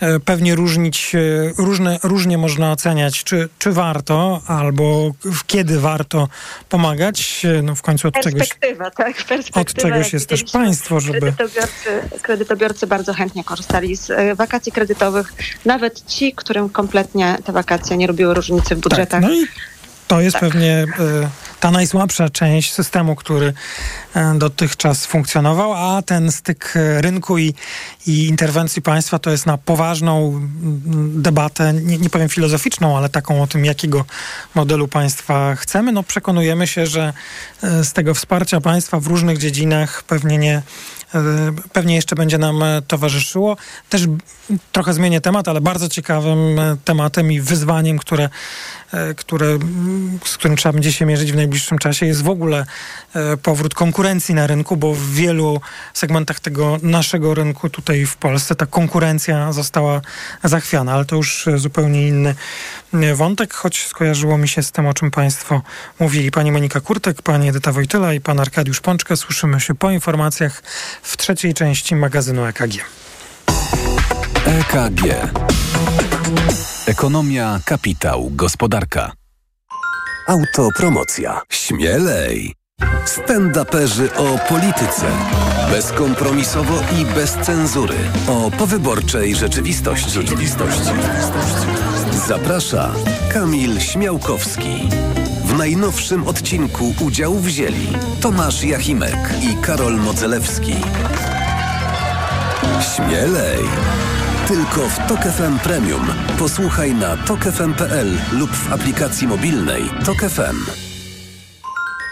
e, pewnie różnić, e, różne, różnie można oceniać, czy, czy warto albo kiedy warto pomagać. No w końcu od czegoś, tak? Perspektywa, od czegoś jest też państwo, żeby... Kredytobiorcy, kredytobiorcy bardzo chętnie korzystali z e, wakacji kredytowych, nawet ci, którym kompletnie te wakacje nie robiły różnicy w budżetach. Tak, no i to jest tak. pewnie y, ta najsłabsza część systemu, który y, dotychczas funkcjonował, a ten styk rynku i, i interwencji państwa to jest na poważną debatę, nie, nie, powiem filozoficzną, ale taką o tym, jakiego modelu państwa chcemy. No przekonujemy się, że y, z tego wsparcia państwa w różnych dziedzinach pewnie nie pewnie jeszcze będzie nam towarzyszyło. Też trochę zmienię temat, ale bardzo ciekawym tematem i wyzwaniem, które E, które, z którym trzeba będzie się mierzyć w najbliższym czasie, jest w ogóle e, powrót konkurencji na rynku, bo w wielu segmentach tego naszego rynku tutaj w Polsce ta konkurencja została zachwiana, ale to już zupełnie inny e, wątek, choć skojarzyło mi się z tym, o czym Państwo mówili. Pani Monika Kurtek, Pani Edyta Wojtyla i Pan Arkadiusz Pączka. Słyszymy się po informacjach w trzeciej części magazynu EKG. EKG. Ekonomia, kapitał, gospodarka. Autopromocja. Śmielej. Stand-uperzy o polityce. Bezkompromisowo i bez cenzury. O powyborczej rzeczywistości. rzeczywistości. Zaprasza Kamil Śmiałkowski. W najnowszym odcinku udział wzięli Tomasz Jachimek i Karol Modzelewski. Śmielej! Tylko w Tok FM Premium. Posłuchaj na tokefm.pl lub w aplikacji mobilnej Tok FM.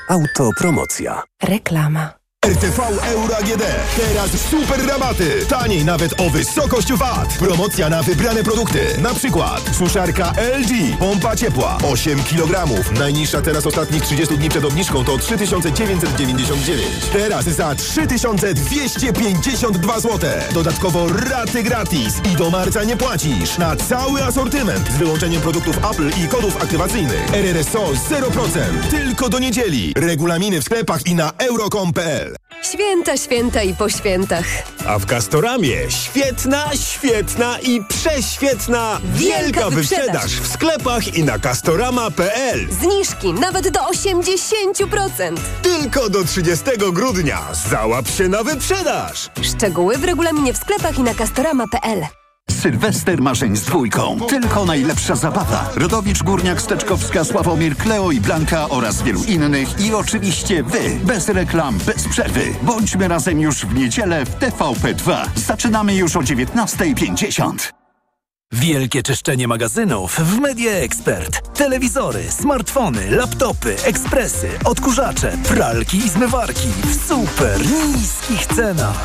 Autopromocja. Reklama. RTV Euro AGD. Teraz super rabaty. Taniej nawet o wysokość VAT. Promocja na wybrane produkty. Na przykład suszarka LG. Pompa ciepła. 8 kg. Najniższa teraz ostatnich 30 dni przed obniżką to 3999. Teraz za 3252 zł. Dodatkowo raty gratis. I do marca nie płacisz. Na cały asortyment. Z wyłączeniem produktów Apple i kodów aktywacyjnych. RRSO 0%. Tylko do niedzieli. Regulaminy w sklepach i na euro.com.pl Święta, święta i po świętach. A w Castoramie świetna, świetna i prześwietna wielka, wielka wyprzedaż. wyprzedaż w sklepach i na castorama.pl. Zniżki nawet do 80%. Tylko do 30 grudnia. Załap się na wyprzedaż. Szczegóły w regulaminie w sklepach i na castorama.pl. Sylwester marzeń z dwójką. Tylko najlepsza zabawa. Rodowicz, Górniak, Steczkowska, Sławomir, Kleo i Blanka oraz wielu innych. I oczywiście wy. Bez reklam, bez przerwy. Bądźmy razem już w niedzielę w TVP2. Zaczynamy już o 19.50. Wielkie czyszczenie magazynów w Media Expert. Telewizory, smartfony, laptopy, ekspresy, odkurzacze, pralki i zmywarki w super niskich cenach.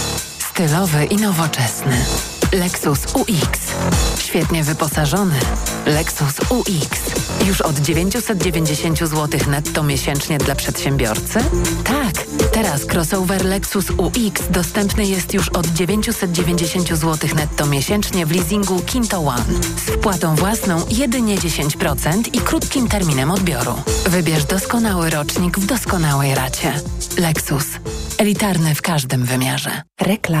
Stylowy i nowoczesny. Lexus UX. Świetnie wyposażony. Lexus UX. Już od 990 zł netto miesięcznie dla przedsiębiorcy? Tak. Teraz crossover Lexus UX dostępny jest już od 990 zł netto miesięcznie w leasingu Kinto One. Z wpłatą własną jedynie 10% i krótkim terminem odbioru. Wybierz doskonały rocznik w doskonałej racie. Lexus. Elitarny w każdym wymiarze. Reklama.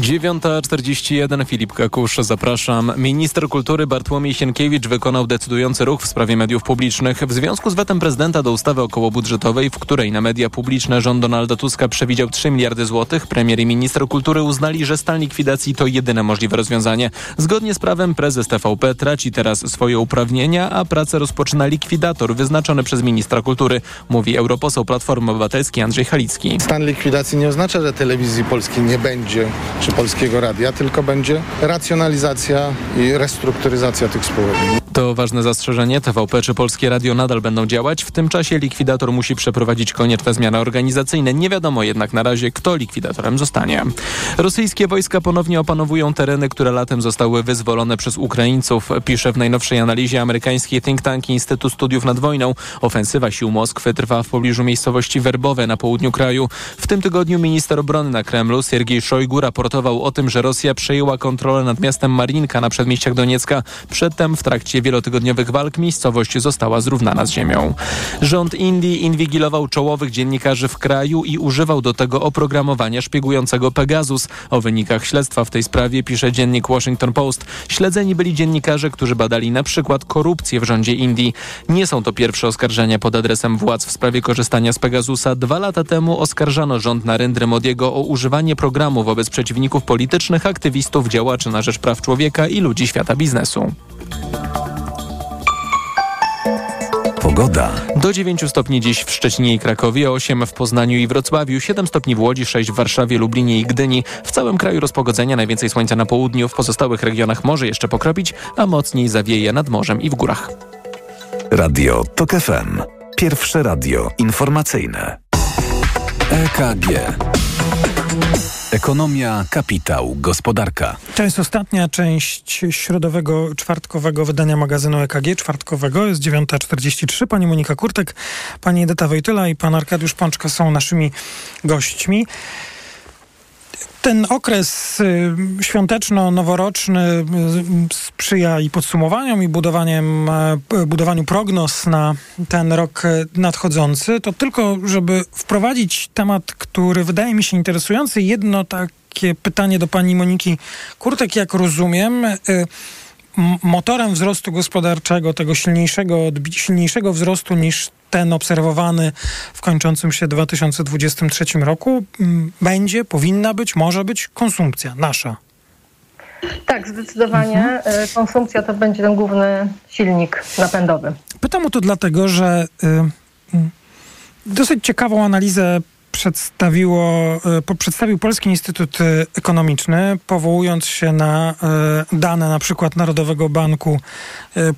9.41 Filip Kakusz, zapraszam. Minister kultury Bartłomiej Sienkiewicz wykonał decydujący ruch w sprawie mediów publicznych w związku z wetem prezydenta do ustawy okołobudżetowej, w której na media publiczne rząd Donalda Tuska przewidział 3 miliardy złotych. Premier i minister kultury uznali, że stan likwidacji to jedyne możliwe rozwiązanie. Zgodnie z prawem prezes TVP traci teraz swoje uprawnienia, a pracę rozpoczyna likwidator wyznaczony przez ministra kultury, mówi europoseł Platformy Obywatelskiej Andrzej Halicki. Stan likwidacji nie oznacza, że telewizji polskiej nie będzie czy Polskiego Radia, tylko będzie racjonalizacja i restrukturyzacja tych spółek. To ważne zastrzeżenie. TVP czy Polskie Radio nadal będą działać. W tym czasie likwidator musi przeprowadzić konieczne zmiany organizacyjne. Nie wiadomo jednak na razie, kto likwidatorem zostanie. Rosyjskie wojska ponownie opanowują tereny, które latem zostały wyzwolone przez Ukraińców, pisze w najnowszej analizie amerykańskiej think tank Instytut Studiów nad Wojną. Ofensywa sił Moskwy trwa w pobliżu miejscowości Werbowe na południu kraju. W tym tygodniu minister obrony na Kremlu Siergiej Szojgu raportował o tym, że Rosja przejęła kontrolę nad miastem Marinka na przedmieściach Doniecka. Przedtem w trakcie wielotygodniowych walk miejscowość została zrównana z ziemią. Rząd Indii inwigilował czołowych dziennikarzy w kraju i używał do tego oprogramowania szpiegującego Pegasus. O wynikach śledztwa w tej sprawie pisze dziennik Washington Post. Śledzeni byli dziennikarze, którzy badali na przykład korupcję w rządzie Indii. Nie są to pierwsze oskarżenia pod adresem władz w sprawie korzystania z Pegasusa. Dwa lata temu oskarżano rząd Narendry Modiego o używanie programu wobec przeciwników politycznych, aktywistów, działaczy na rzecz praw człowieka i ludzi świata biznesu. Pogoda. Do 9 stopni dziś w Szczecinie i Krakowie, 8 w Poznaniu i Wrocławiu, 7 stopni w Łodzi, 6 w Warszawie, Lublinie i Gdyni. W całym kraju rozpogodzenia, najwięcej słońca na południu, w pozostałych regionach może jeszcze pokropić, a mocniej zawieje nad morzem i w górach. Radio TOK FM. Pierwsze radio informacyjne. EKG. Ekonomia, kapitał, gospodarka. To jest ostatnia część środowego, czwartkowego wydania magazynu EKG, czwartkowego, jest 9.43. Pani Monika Kurtek, pani Edyta Wojtyla i pan Arkadiusz Pączka są naszymi gośćmi. Ten okres y, świąteczno-noworoczny y, sprzyja i podsumowaniom, i budowaniem, e, budowaniu prognoz na ten rok e, nadchodzący. To tylko, żeby wprowadzić temat, który wydaje mi się interesujący, jedno takie pytanie do pani Moniki Kurtek, jak rozumiem. Motorem wzrostu gospodarczego, tego silniejszego, silniejszego wzrostu niż ten obserwowany w kończącym się 2023 roku, będzie, powinna być, może być konsumpcja nasza. Tak, zdecydowanie. Mhm. E, konsumpcja to będzie ten główny silnik napędowy. Pytam o to dlatego, że y, dosyć ciekawą analizę przedstawiło, e, przedstawił Polski Instytut e, Ekonomiczny, powołując się na e, dane na przykład Narodowego Banku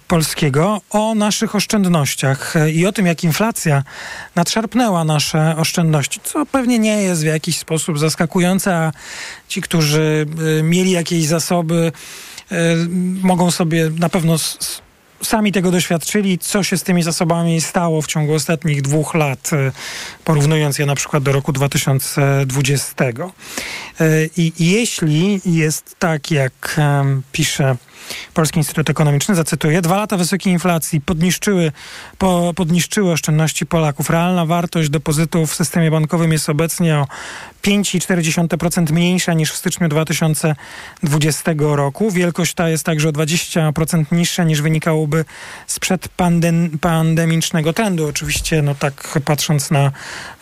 Polskiego o naszych oszczędnościach i o tym, jak inflacja nadszarpnęła nasze oszczędności, co pewnie nie jest w jakiś sposób zaskakujące, a ci, którzy mieli jakieś zasoby, mogą sobie na pewno sami tego doświadczyli, co się z tymi zasobami stało w ciągu ostatnich dwóch lat, e, porównując je na przykład do roku 2020. E, I jeśli jest tak, jak pisze Polski Instytut Ekonomiczny, zacytuję, dwa lata wysokiej inflacji podniszczyły, po, podniszczyły oszczędności Polaków. Realna wartość depozytów w systemie bankowym jest obecnie o 5,4% mniejsza niż w styczniu 2020 roku. Wielkość ta jest także o 20% niższa niż wynikałoby sprzed pandem pandemicznego trendu. Oczywiście, no tak patrząc na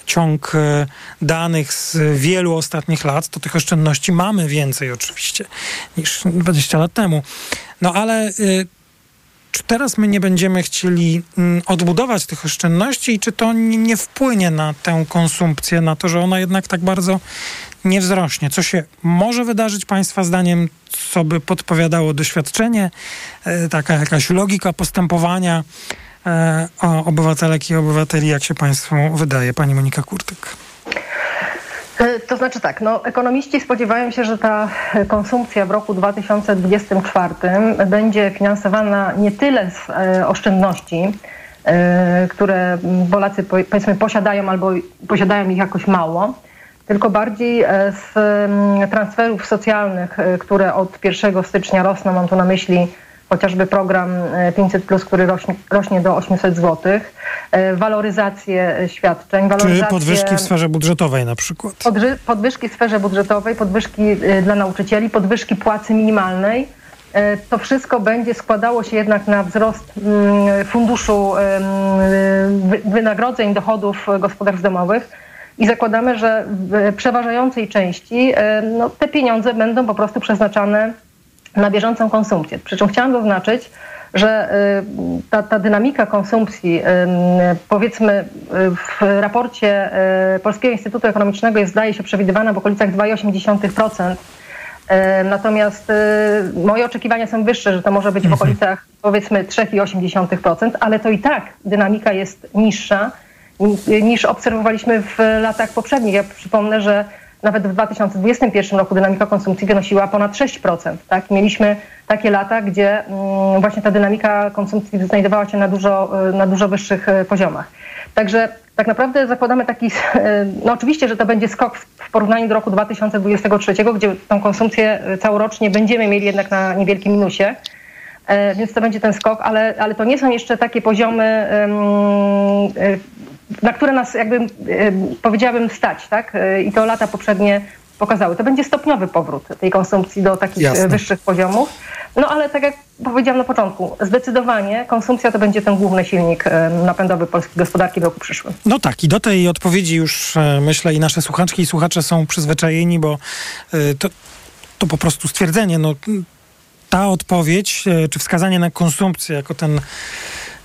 ciąg e, danych z wielu ostatnich lat, to tych oszczędności mamy więcej oczywiście niż 20 lat temu. No ale y, czy teraz my nie będziemy chcieli mm, odbudować tych oszczędności i czy to nie wpłynie na tę konsumpcję, na to, że ona jednak tak bardzo nie wzrośnie? Co się może wydarzyć Państwa zdaniem, co by podpowiadało doświadczenie, e, taka jakaś logika postępowania e, obywatelek i obywateli, jak się Państwu wydaje, Pani Monika Kurtyk? E, to znaczy tak, no, ekonomiści spodziewają się, że ta konsumpcja w roku 2024 będzie finansowana nie tyle z e, oszczędności, które Polacy powiedzmy posiadają albo posiadają ich jakoś mało, tylko bardziej z transferów socjalnych, które od 1 stycznia rosną. Mam tu na myśli chociażby program 500, który rośnie, rośnie do 800 zł E, waloryzację świadczeń. Waloryzację, Czy podwyżki w sferze budżetowej na przykład? podwyżki w sferze budżetowej, podwyżki e, dla nauczycieli, podwyżki płacy minimalnej. E, to wszystko będzie składało się jednak na wzrost mm, funduszu wynagrodzeń, dochodów gospodarstw domowych i zakładamy, że w przeważającej części no, te pieniądze będą po prostu przeznaczane na bieżącą konsumpcję. Przy czym chciałam zaznaczyć, że y, ta, ta dynamika konsumpcji, powiedzmy w raporcie y, Polskiego Instytutu Ekonomicznego jest, zdaje się, przewidywana w okolicach 2,8%. Natomiast y, moje oczekiwania są wyższe, że to może być w mhm. okolicach powiedzmy 3,8%, ale to i tak dynamika jest niższa niż obserwowaliśmy w latach poprzednich. Ja przypomnę, że nawet w 2021 roku dynamika konsumpcji wynosiła ponad 6%. Tak? Mieliśmy takie lata, gdzie mm, właśnie ta dynamika konsumpcji znajdowała się na dużo, na dużo wyższych e, poziomach. Także tak naprawdę zakładamy taki, e, no oczywiście, że to będzie skok w porównaniu do roku 2023, gdzie tą konsumpcję e, całorocznie będziemy mieli jednak na niewielkim minusie. Więc to będzie ten skok, ale, ale to nie są jeszcze takie poziomy, na które nas jakby powiedziałabym stać, tak? I to lata poprzednie pokazały. To będzie stopniowy powrót tej konsumpcji do takich Jasne. wyższych poziomów. No ale tak jak powiedziałam na początku, zdecydowanie konsumpcja to będzie ten główny silnik napędowy polskiej gospodarki w roku przyszłym. No tak, i do tej odpowiedzi już e, myślę i nasze słuchaczki i słuchacze są przyzwyczajeni, bo e, to, to po prostu stwierdzenie, no ta odpowiedź, e, czy wskazanie na konsumpcję jako ten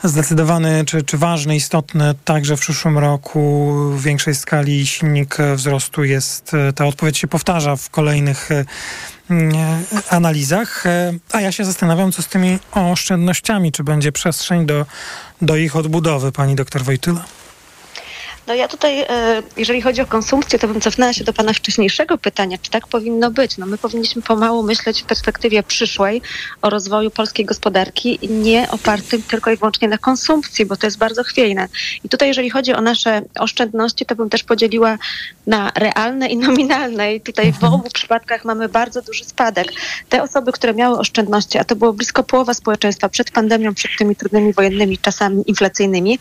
zdecydowany, czy, czy ważny, istotny także w przyszłym roku w większej skali silnik wzrostu jest, ta odpowiedź się powtarza w kolejnych analizach, e, a ja się zastanawiam, co z tymi oszczędnościami, czy będzie przestrzeń do, do ich odbudowy, pani doktor Wojtyla? No ja tutaj, e, jeżeli chodzi o konsumpcję, to bym cofnęła się do Pana wcześniejszego pytania, czy tak powinno być? No my powinniśmy pomału myśleć w perspektywie przyszłej o rozwoju polskiej gospodarki, nie opartym tylko i wyłącznie na konsumpcji, bo to jest bardzo chwiejne. I tutaj, jeżeli chodzi o nasze oszczędności, to bym też podzieliła na realne i nominalne. I tutaj w obu przypadkach mamy bardzo duży spadek. Te osoby, które miały oszczędności, a to było blisko połowa społeczeństwa przed pandemią, przed tymi trudnymi wojennymi czasami inflacyjnymi,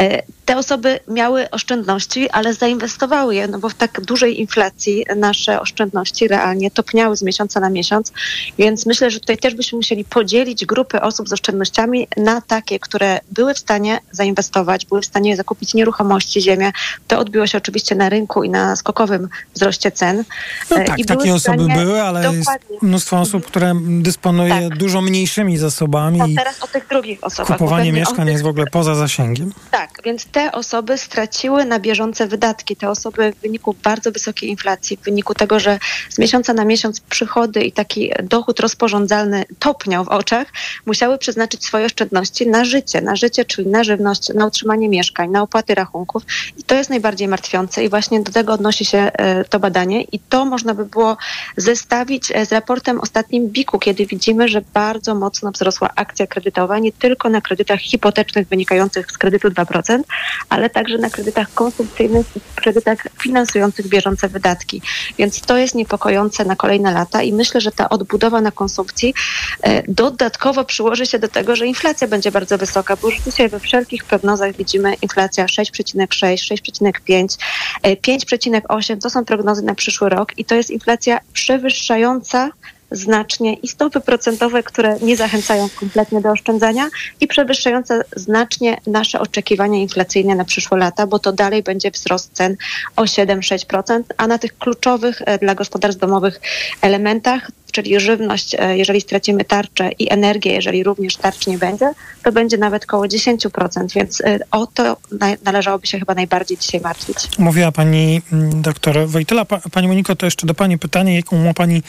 e, te osoby miały oszczędności, ale zainwestowały je, no bo w tak dużej inflacji nasze oszczędności realnie topniały z miesiąca na miesiąc, więc myślę, że tutaj też byśmy musieli podzielić grupy osób z oszczędnościami na takie, które były w stanie zainwestować, były w stanie zakupić nieruchomości, ziemię. To odbiło się oczywiście na rynku i na skokowym wzroście cen. No E, tak, i takie osoby były, ale jest mnóstwo osób, które dysponuje dużo mniejszymi zasobami i teraz o tych drugich osobach. kupowanie mieszkań tych- jest w ogóle poza zasięgiem. Tak, więc te osoby straciły na bieżące wydatki. Te osoby w wyniku bardzo wysokiej inflacji, w wyniku tego, że z miesiąca na miesiąc przychody i taki dochód rozporządzalny topniał w oczach, musiały przeznaczyć swoje oszczędności na życie. Na życie, czyli na żywność, na utrzymanie mieszkań, na opłaty rachunków. I to jest najbardziej martwiące i właśnie do tego odnosi się e, to badanie. I to można by było zestawić e, z raportem ostatnim BIK-u, kiedy widzimy, że bardzo mocno wzrosła akcja kredytowa, nie tylko na kredytach hipotecznych wynikających z kredytu 2%, ale także na kredytach konsumpcyjnych kredytach finansujących bieżące wydatki. Więc to jest niepokojące na kolejne lata i myślę, że ta odbudowa na konsumpcji e, dodatkowo przyłoży się do tego, że inflacja będzie bardzo wysoka, bo już dzisiaj we wszelkich prognozach widzimy inflacja 6,6, 6,5, e, 5,8 to są prognozy na przyszły rok i to jest inflacja przewyższająca znacznie i stopy procentowe, które nie zachęcają kompletnie do oszczędzania i przewyższające znacznie nasze oczekiwania inflacyjne na przyszłe lata, bo to dalej będzie wzrost cen o 7-6%, a na tych kluczowych e, dla gospodarstw domowych elementach, czyli żywność, e, jeżeli stracimy tarczę i energię, jeżeli również tarcz nie będzie, to będzie nawet około 10%, więc e, o to na- należałoby się chyba najbardziej dzisiaj martwić. Mówiła pani mm, doktor Wojtyla. Pa, pani Moniko, to jeszcze do pani pytanie, jaką ma pani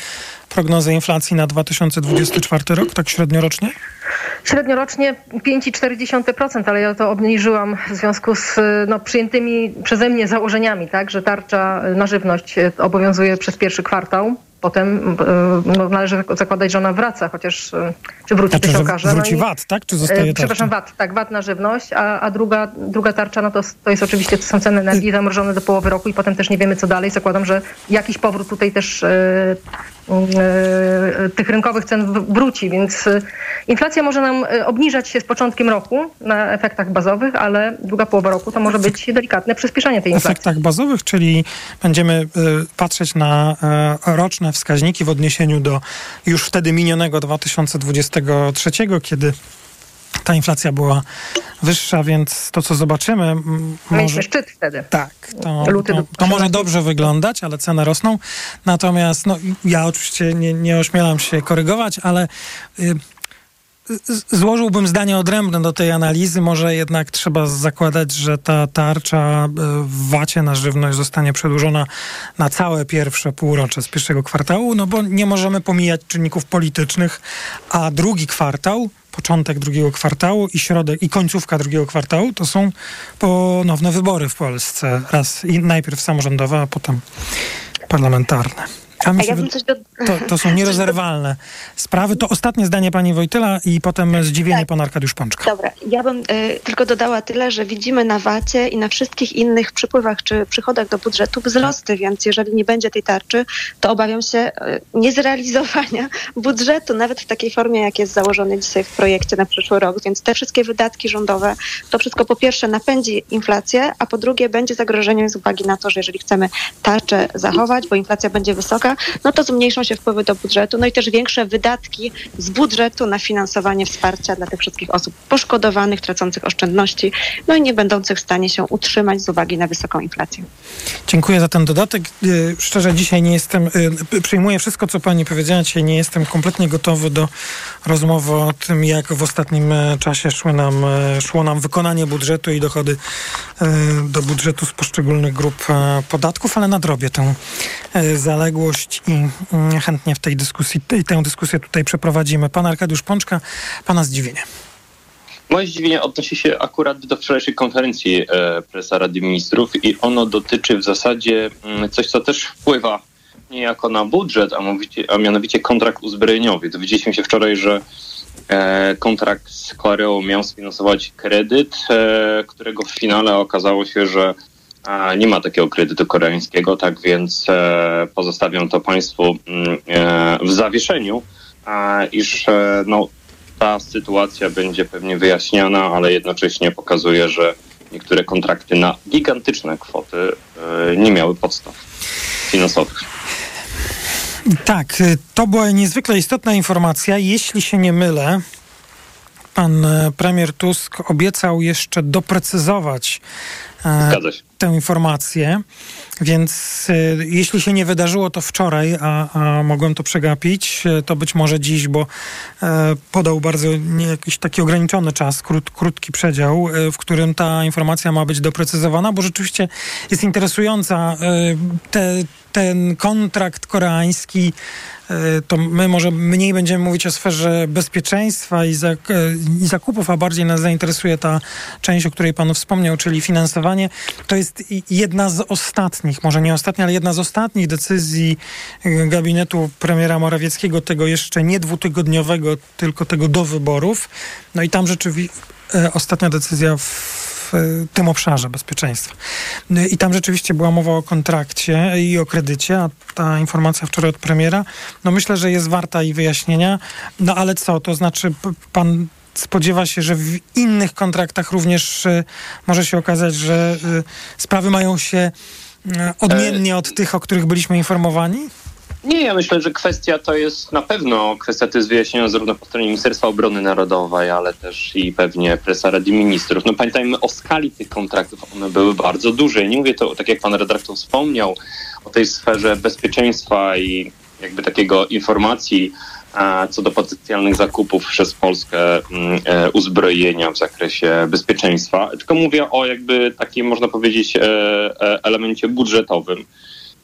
prognozę inflacji na 2024 rok, tak średniorocznie? Średniorocznie 5,4%, ale ja to obniżyłam w związku z no, przyjętymi przeze mnie założeniami, tak, że tarcza na żywność e, obowiązuje przez pierwszy kwartał. Potem e, no, należy zakładać, że ona wraca, chociaż e, czy wróci, Znaczy, to się że okaże. wróci i- VAT, tak? Czy zostaje E, Przepraszam, tarcza? VAT, tak, VAT na żywność, a, a druga, druga tarcza, no to, to jest oczywiście, to są ceny energii zamrożone do połowy roku i potem też nie wiemy, co dalej. Zakładam, że jakiś powrót tutaj też tych rynkowych cen wróci, więc e, inflacja może nam e, obniżać się z początkiem roku na efektach bazowych, ale druga połowa roku to może być delikatne przyspieszanie tej inflacji. efektach bazowych, czyli będziemy patrzeć na roczne wskaźniki w odniesieniu do już wtedy minionego 2023, kiedy ta inflacja była wyższa, więc to, co zobaczymy, może... Mieliśmy szczyt wtedy. Tak, to, to, to może dobrze wyglądać, ale ceny rosną. Natomiast no, ja oczywiście nie, nie ośmielam się korygować, ale y, złożyłbym zdanie odrębne do tej analizy. Może jednak trzeba zakładać, że ta tarcza y, w wacie na żywność zostanie przedłużona na całe pierwsze półrocze z pierwszego kwartału, no bo nie możemy pomijać czynników politycznych, a drugi kwartał, początek drugiego kwartału i środek i końcówka drugiego kwartału to są ponowne wybory w Polsce. Raz i najpierw samorządowe, a potem parlamentarne. A się ja bym coś do... to, to są nierozerwalne sprawy. To ostatnie zdanie pani Wojtyla i potem zdziwienie pan Arkadiusz Pączka. Dobra, ja bym y, tylko dodała tyle, że widzimy na VAT-ie i na wszystkich innych przypływach czy przychodach do budżetu wzrosty, więc jeżeli nie będzie tej tarczy, to obawiam się y, niezrealizowania budżetu, nawet w takiej formie, jak jest założony dzisiaj w projekcie na przyszły rok. Więc te wszystkie wydatki rządowe, to wszystko po pierwsze napędzi inflację, a po drugie będzie zagrożeniem z uwagi na to, że jeżeli chcemy tarczę zachować, bo inflacja będzie wysoka, no to zmniejszą się wpływy do budżetu, no i też większe wydatki z budżetu na finansowanie wsparcia dla tych wszystkich osób poszkodowanych, tracących oszczędności, no i nie będących w stanie się utrzymać z uwagi na wysoką inflację. Dziękuję za ten dodatek. Y, Szczerze dzisiaj nie jestem, y, przyjmuję wszystko, co pani powiedziała. Dzisiaj nie jestem kompletnie gotowy do rozmowy o tym, jak w ostatnim e, czasie szły nam, e, szło nam wykonanie budżetu i dochody e, do budżetu z poszczególnych grup podatków, ale nadrobię tę e, zaległość i mm, chętnie w tej dyskusji, tę dyskusję tutaj przeprowadzimy. Pan Arkadiusz Pączka, pana zdziwienie. Moje zdziwienie odnosi się akurat do wczorajszej konferencji e, presa Rady Ministrów i ono dotyczy w zasadzie mm, coś, co też wpływa niejako na budżet, a, mówicie, a mianowicie kontrakt uzbrojeniowy. Dowiedzieliśmy się wczoraj, że e, kontrakt z Koreą miał sfinansować kredyt, e, którego w finale okazało się, że nie ma takiego kredytu koreańskiego, tak więc e, pozostawiam to Państwu mm, e, w zawieszeniu, iż e, no, ta sytuacja będzie pewnie wyjaśniana, ale jednocześnie pokazuje, że niektóre kontrakty na gigantyczne kwoty nie miały podstaw finansowych. Tak, to była niezwykle istotna informacja. Jeśli się nie mylę, pan e, premier Tusk obiecał jeszcze doprecyzować e, tę informację. Więc y, jeśli się nie wydarzyło to wczoraj, a, a mogłem to przegapić, to być może dziś, bo e, podał bardzo nie, jakiś taki ograniczony czas, krót, krótki przedział, e, w którym ta informacja ma być doprecyzowana, bo rzeczywiście jest interesująca. E, te, ten kontrakt koreański E, to my może mniej będziemy mówić o sferze bezpieczeństwa e, i, zakupów, a bardziej nas zainteresuje ta część, o której Pan wspomniał, czyli finansowanie. To jest jedna z ostatnich, może nie ostatnia, ale jedna z ostatnich decyzji e, gabinetu premiera Morawieckiego, tego jeszcze nie dwutygodniowego, tylko tego do wyborów. No i tam rzeczywiście ostatnia decyzja w tym obszarze bezpieczeństwa. I tam rzeczywiście była mowa o kontrakcie i o kredycie, a ta informacja wczoraj od premiera, no myślę, że jest warta i wyjaśnienia. No ale co, to znaczy pan spodziewa się, że w innych kontraktach również y, może się okazać, że y, sprawy mają się y, odmiennie od tych, o których byliśmy informowani? Nie, ja myślę, że kwestia to jest na pewno, kwestia to jest wyjaśniona zarówno po stronie Ministerstwa Obrony Narodowej, ale też i pewnie presa Rady Ministrów. No pamiętajmy o skali tych kontraktów, one były bardzo duże. Nie mówię to, tak jak pan redaktor wspomniał, o tej sferze bezpieczeństwa i jakby takiego informacji co do potencjalnych zakupów przez Polskę mm, e, uzbrojenia w zakresie bezpieczeństwa, tylko mówię o jakby takim, można powiedzieć, e, e, elemencie budżetowym.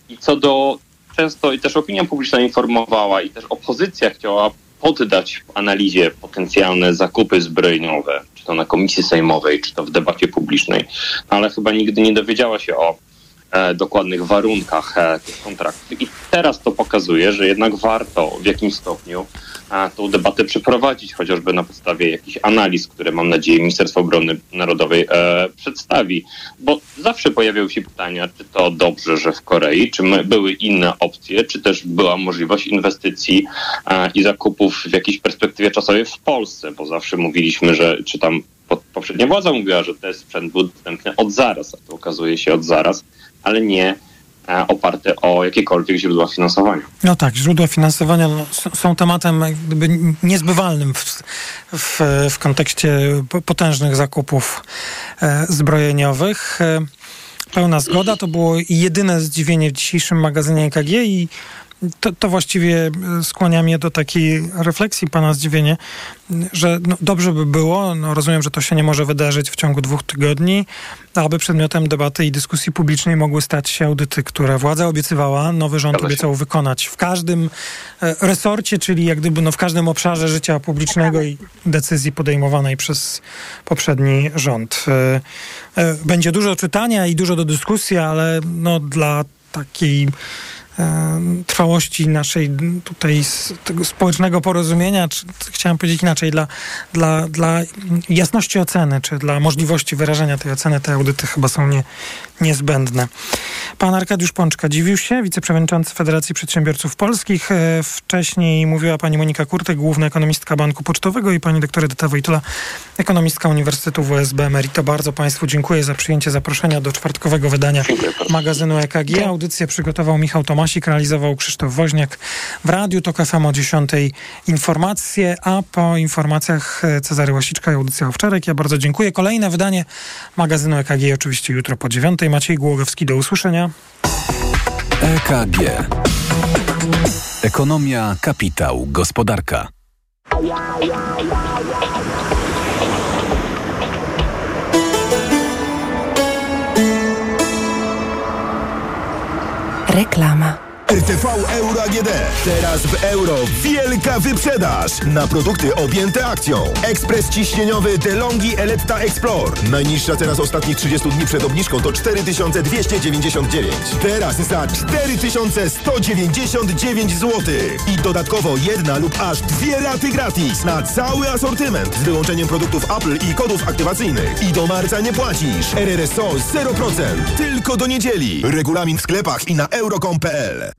I co do często i też opinia publiczna informowała i też opozycja chciała poddać analizie potencjalne zakupy zbrojeniowe, czy to na komisji sejmowej, czy to w debacie publicznej, ale chyba nigdy nie dowiedziała się o dokładnych warunkach e, tych kontraktów. I teraz to pokazuje, że jednak warto w jakimś stopniu tą debatę przeprowadzić, chociażby na podstawie jakichś analiz, które mam nadzieję Ministerstwo Obrony Narodowej e, przedstawi. Bo zawsze pojawiają się pytania, czy to dobrze, że w Korei, czy były inne opcje, czy też była możliwość inwestycji e, i zakupów w jakiejś perspektywie czasowej w Polsce, bo zawsze mówiliśmy, że czy tam poprzednia władza mówiła, że ten sprzęt był dostępny od zaraz, a to okazuje się od zaraz, ale nie E, oparte o jakiekolwiek źródła finansowania. No tak, źródła finansowania no, są tematem gdyby niezbywalnym w, w, w kontekście potężnych zakupów e, zbrojeniowych. E, pełna zgoda, to było jedyne zdziwienie w dzisiejszym magazynie EKG i to, to, właściwie skłania mnie do takiej refleksji, pana zdziwienie, że no, dobrze by było, no, rozumiem, że to się nie może wydarzyć w ciągu dwóch tygodni, aby przedmiotem debaty i dyskusji publicznej mogły stać się audyty, które władza obiecywała, nowy rząd obiecał wykonać w każdym e, resorcie, czyli jak gdyby no, w każdym obszarze życia publicznego i decyzji podejmowanej przez poprzedni rząd. E, e, będzie dużo czytania i dużo do dyskusji, ale no, dla takiej trwałości naszej tutaj tego społecznego porozumienia, czy chciałem powiedzieć inaczej, dla, dla, dla jasności oceny, czy dla możliwości wyrażenia tej oceny, te audyty chyba są nie, niezbędne. Pan Arkadiusz Pączka dziwił się, wiceprzewodniczący Federacji Przedsiębiorców Polskich. E, wcześniej mówiła pani Monika Kurtek, główna ekonomistka Banku Pocztowego i pani doktor Edyta Wojtula, ekonomistka Uniwersytetu WSB Emerita. Bardzo państwu dziękuję za przyjęcie zaproszenia do czwartkowego wydania magazynu EKG. Audycję przygotował Michał Tomasik, realizował Krzysztof Woźniak. W Radiu to FM o 10 informacje, a po informacjach e, Cezary Łasiczka i audycja Owczarek. Ja bardzo dziękuję. Kolejne wydanie magazynu EKG oczywiście jutro po 9. Maciej Głogowski, do usłyszenia. EKG. Ekonomia, kapitał, gospodarka. Reklama. RTV Euro AGD. Teraz w euro wielka wyprzedaż na produkty objęte akcją. Ekspres ciśnieniowy DeLonghi Eletta Explore. Najniższa cena z ostatnich 30 dni przed obniżką to 4299. Teraz za 4199 zł. I dodatkowo jedna lub aż dwie raty gratis na cały asortyment z wyłączeniem produktów Apple i kodów aktywacyjnych. I do marca nie płacisz. RRSO 0%. Tylko do niedzieli. Regulamin w sklepach i na euro.com.pl.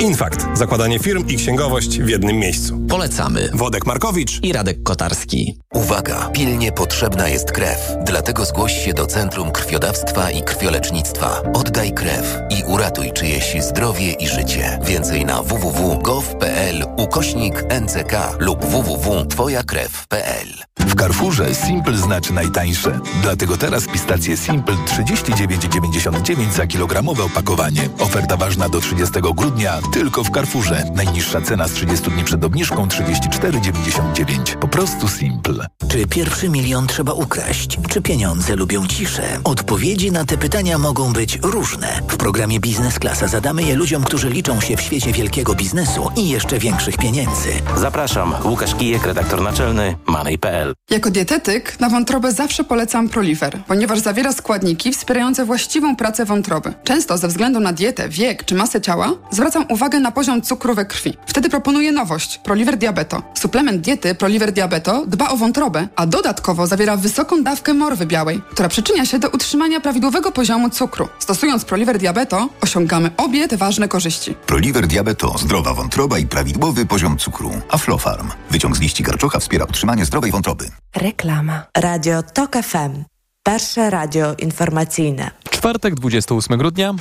Infakt. Zakładanie firm i księgowość w jednym miejscu. Polecamy. Wodek Markowicz i Radek Kotarski. Uwaga! Pilnie potrzebna jest krew. Dlatego zgłoś się do Centrum Krwiodawstwa i Krwiolecznictwa. Oddaj krew i uratuj czyjeś zdrowie i życie. Więcej na www.gov.pl ukośnik NCK lub www.twojakrew.pl W Carrefourze Simple znaczy najtańsze. Dlatego teraz pistacje Simple 39,99 za kilogramowe opakowanie. Oferta ważna do 30 grudnia tylko w Carrefourze. Najniższa cena z 30 dni przed obniżką 34,99. Po prostu Simple. Czy pierwszy milion trzeba ukraść? Czy pieniądze lubią ciszę? Odpowiedzi na te pytania mogą być różne. W programie Biznes Klasa zadamy je ludziom, którzy liczą się w świecie wielkiego biznesu i jeszcze większych pieniędzy. Zapraszam. Łukasz Kijek, redaktor naczelny Money.pl. Jako dietetyk na wątrobę zawsze polecam Proliver, ponieważ zawiera składniki wspierające właściwą pracę wątroby. Często ze względu na dietę, wiek czy masę ciała zwracam uwagę na poziom cukru we krwi. Wtedy proponuję nowość Proliver Diabeto. Suplement diety Proliver Diabeto dba o wątrobę, a dodatkowo zawiera wysoką dawkę morwy białej, która przyczynia się do utrzymania prawidłowego poziomu cukru. Stosując Proliver Diabeto osiągamy obie te ważne korzyści. Proliver Diabeto, zdrowa wątroba i prawidłowy poziom cukru. Aflofarm. Wyciąg z liści karczocha wspiera utrzymanie zdrowej wątroby. Reklama. Radio TOK FM. Pierwsze radio informacyjne. Czwartek, 28 grudnia.